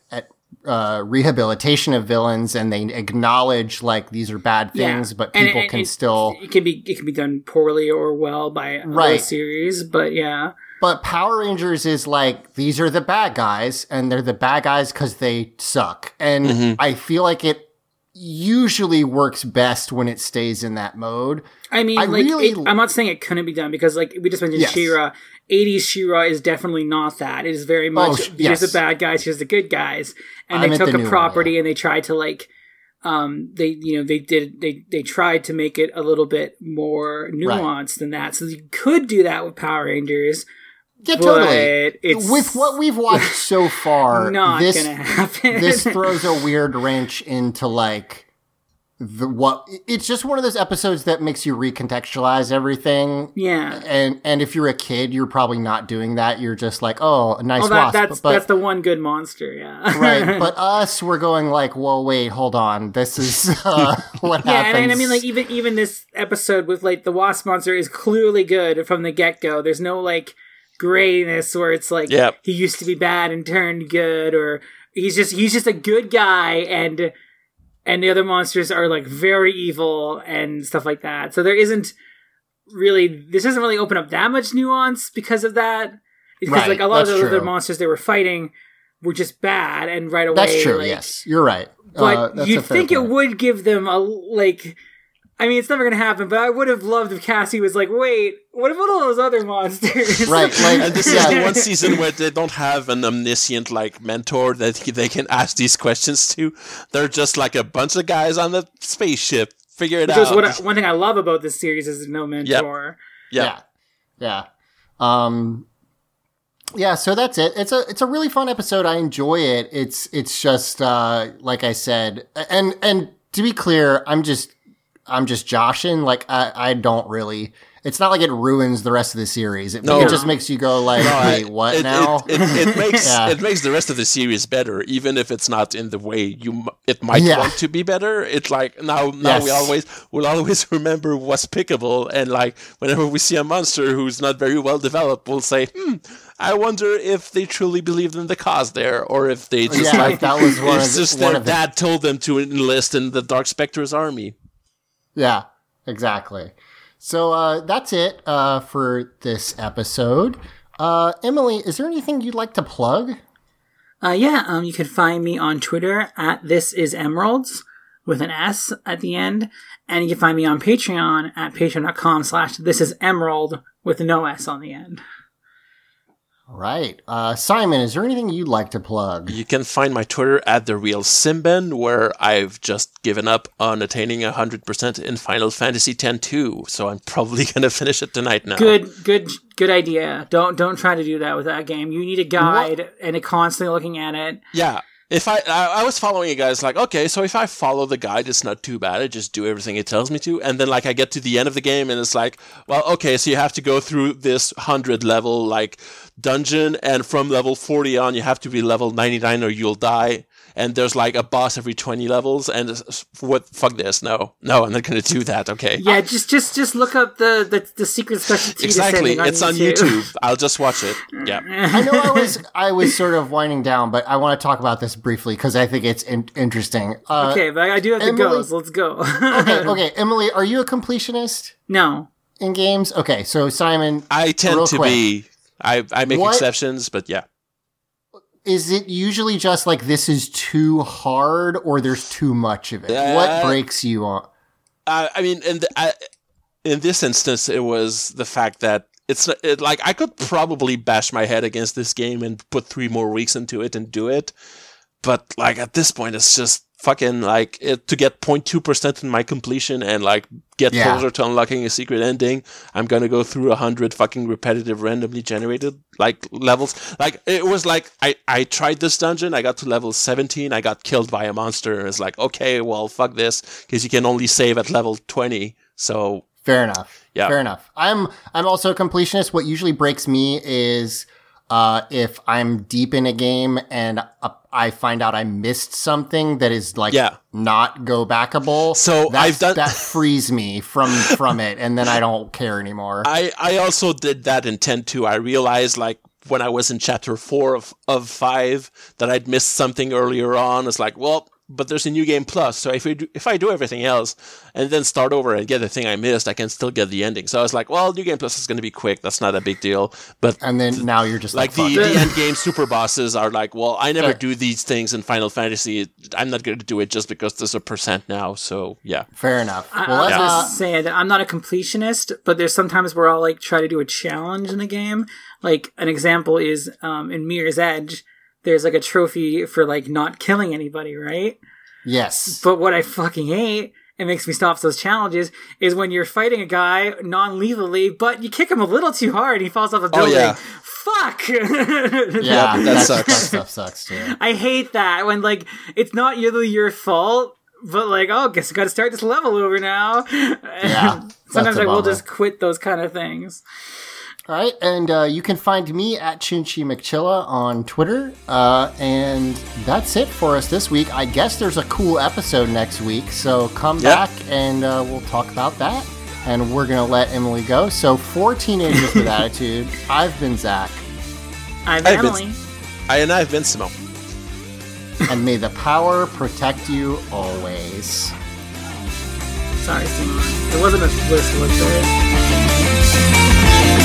uh, rehabilitation of villains, and they acknowledge like these are bad Yeah. things, but people and- can and still. It can be it can be done poorly or well by a Right. series, but yeah, But Power Rangers is like these are the bad guys, and they're the bad guys because they suck. And Mm-hmm. I feel like it usually works best when it stays in that mode. I mean, I like really- it- I'm not saying it couldn't be done because, like we just mentioned, Yes. She-Ra. 80s She-Ra is definitely not that. It is very much sh- here's yes. the bad guys, here's the good guys, and I they took the a new one, property yeah. and they tried to like, um, they you know they did they they tried to make it a little bit more nuanced than that. So you could do that with Power Rangers, Yeah, but totally. it's With what we've watched so far, not this gonna happen. this throws a weird wrench into like the what. It's just one of those episodes that makes you recontextualize everything. yeah. And and if you're a kid, you're probably not doing that. You're just like, oh, a nice Well, that, wasp. that's but, that's the one good monster. Yeah. right. But us, we're going like, whoa, wait, hold on. This is uh, what Yeah, happens. and, and I mean, like even even this episode with like the wasp monster is clearly good from the get go. There's no like grayness where it's like Yep. he used to be bad and turned good, or he's just he's just a good guy, and and the other monsters are like very evil and stuff like that. So there isn't really this doesn't really open up that much nuance because of that. Because Right, like a lot of the other monsters they were fighting were just bad, and right away that's true. like, yes, you're right. but Uh, that's you'd think it would give them a like. I mean, it's never gonna happen. But I would have loved if Cassie was like, "Wait, what about all those other monsters?" Right, like- And this Yeah. is the one season where they don't have an omniscient like mentor that they can ask these questions to. They're just like a bunch of guys on the spaceship. Figure it Which out. what I, one thing I love about this series is no mentor. yeah. yeah, yeah. Um, yeah. So that's it. It's a it's a really fun episode. I enjoy it. It's it's just uh, like I said, and and to be clear, I'm just I'm just joshing. Like I I don't really. It's not like it ruins the rest of the series. It, No. it just makes you go like, I- wait, what it, now? It, it, makes Yeah. it makes the rest of the series better, even if it's not in the way you it might Yeah. want to be better. It's like now now we always we'll always remember Waspicable, and like whenever we see a monster who's not very well developed, we'll say, "Hmm, I wonder if they truly believed in the cause there, or if they just yeah, like that was one it's just one their dad told them to enlist in the Dark Spectre's army." Yeah, exactly. So uh, that's it uh, for this episode. Uh, Emily, is there anything you'd like to plug? Uh, yeah, um, you can find me on Twitter at this is emeralds with an S at the end, and you can find me on Patreon at patreon.com slash this is emerald with no S on the end. All right. Uh, Simon, is there anything you'd like to plug? You can find my Twitter at the real Simben, where I've just given up on attaining 100% in Final Fantasy X-2, so I'm probably gonna finish it tonight now. Good, good, good idea. Don't don't try to do that with that game. You need a guide and a constantly looking at it. Yeah. If I, I I was following a guy's like, okay, so if I follow the guide, it's not too bad. I just do everything it tells me to, and then like I get to the end of the game, and it's like, well, okay, so you have to go through this hundred level like dungeon, and from level forty on, you have to be level ninety nine or you'll die. And there's like a boss every twenty levels, and it's- what? Fuck this! No, no, I'm not gonna do that. Okay. Yeah, just just just look up the the, the secret specialty. Exactly. descending It's on YouTube. I'll just watch it. Yeah. I know I was I was sort of winding down, but I want to talk about this briefly because I think it's in- interesting. Uh, okay, but I do have to go. Emily- So let's go. okay, okay, Emily, are you a completionist no, in games? Okay, so Simon, I tend Real to quick. be. I, I make What- exceptions, but yeah. Is it usually just like this is too hard, or there's too much of it? what Uh, breaks you on? Uh, I mean, in the, I, in this instance, it was the fact that it's it, like I could probably bash my head against this game and put three more weeks into it and do it, but like at this point, it's just fucking like it, to get 0.2% in my completion and like get Yeah. closer to unlocking a secret ending i'm gonna go through a hundred fucking repetitive randomly generated like levels like it was like i i tried this dungeon i got to level 17 i got killed by a monster and it's like okay well fuck this because you can only save at level 20 so Fair enough. Yeah. Fair enough. I'm I'm also a completionist. What usually breaks me is uh, if I'm deep in a game and uh, I find out I missed something that is like Yeah. not go backable. So that's- I've done- that frees me from from it, and then I don't care anymore. I, I also did that in 10.2. I realized, like, when I was in chapter 4 of, of 5, that I'd missed something earlier on. It's like, well, but there's a new game plus. So if, we do, if I do everything else and then start over and get the thing I missed, I can still get the ending. So I was like, well, new game plus is going to be quick. That's not a big deal. But and then now you're just like like, the, the end game super bosses are like, well, I never Fair. do these things in Final Fantasy. I'm not going to do it just because there's a percent now. So yeah. fair enough. I, well, I'll let's, uh, just say that I'm not a completionist, but there's sometimes where I'll like try to do a challenge in the game. Like an example is um, in Mirror's Edge. There's like a trophy for like not killing anybody, right? yes. But what I fucking hate and makes me stop those challenges is when you're fighting a guy non-lethally, but you kick him a little too hard, and he falls off a oh, building. Oh, yeah. Fuck. Yeah, that that sucks. That stuff sucks too. I hate that when like it's not really your fault, but like oh, guess I got to start this level over now. Yeah, Sometimes I a I will just quit those kind of things. All right, and uh, you can find me at Chinchi McChilla on Twitter. Uh, and that's it for us this week. I guess there's a cool episode next week, so come Yeah. back and uh, we'll talk about that. And we're gonna let Emily go. So for teenagers with attitude, I've been Zach, I'm Hey, Vince. Emily. I and I've been Simone. and may the power protect you always. Sorry, Simon. It wasn't a twist, was there?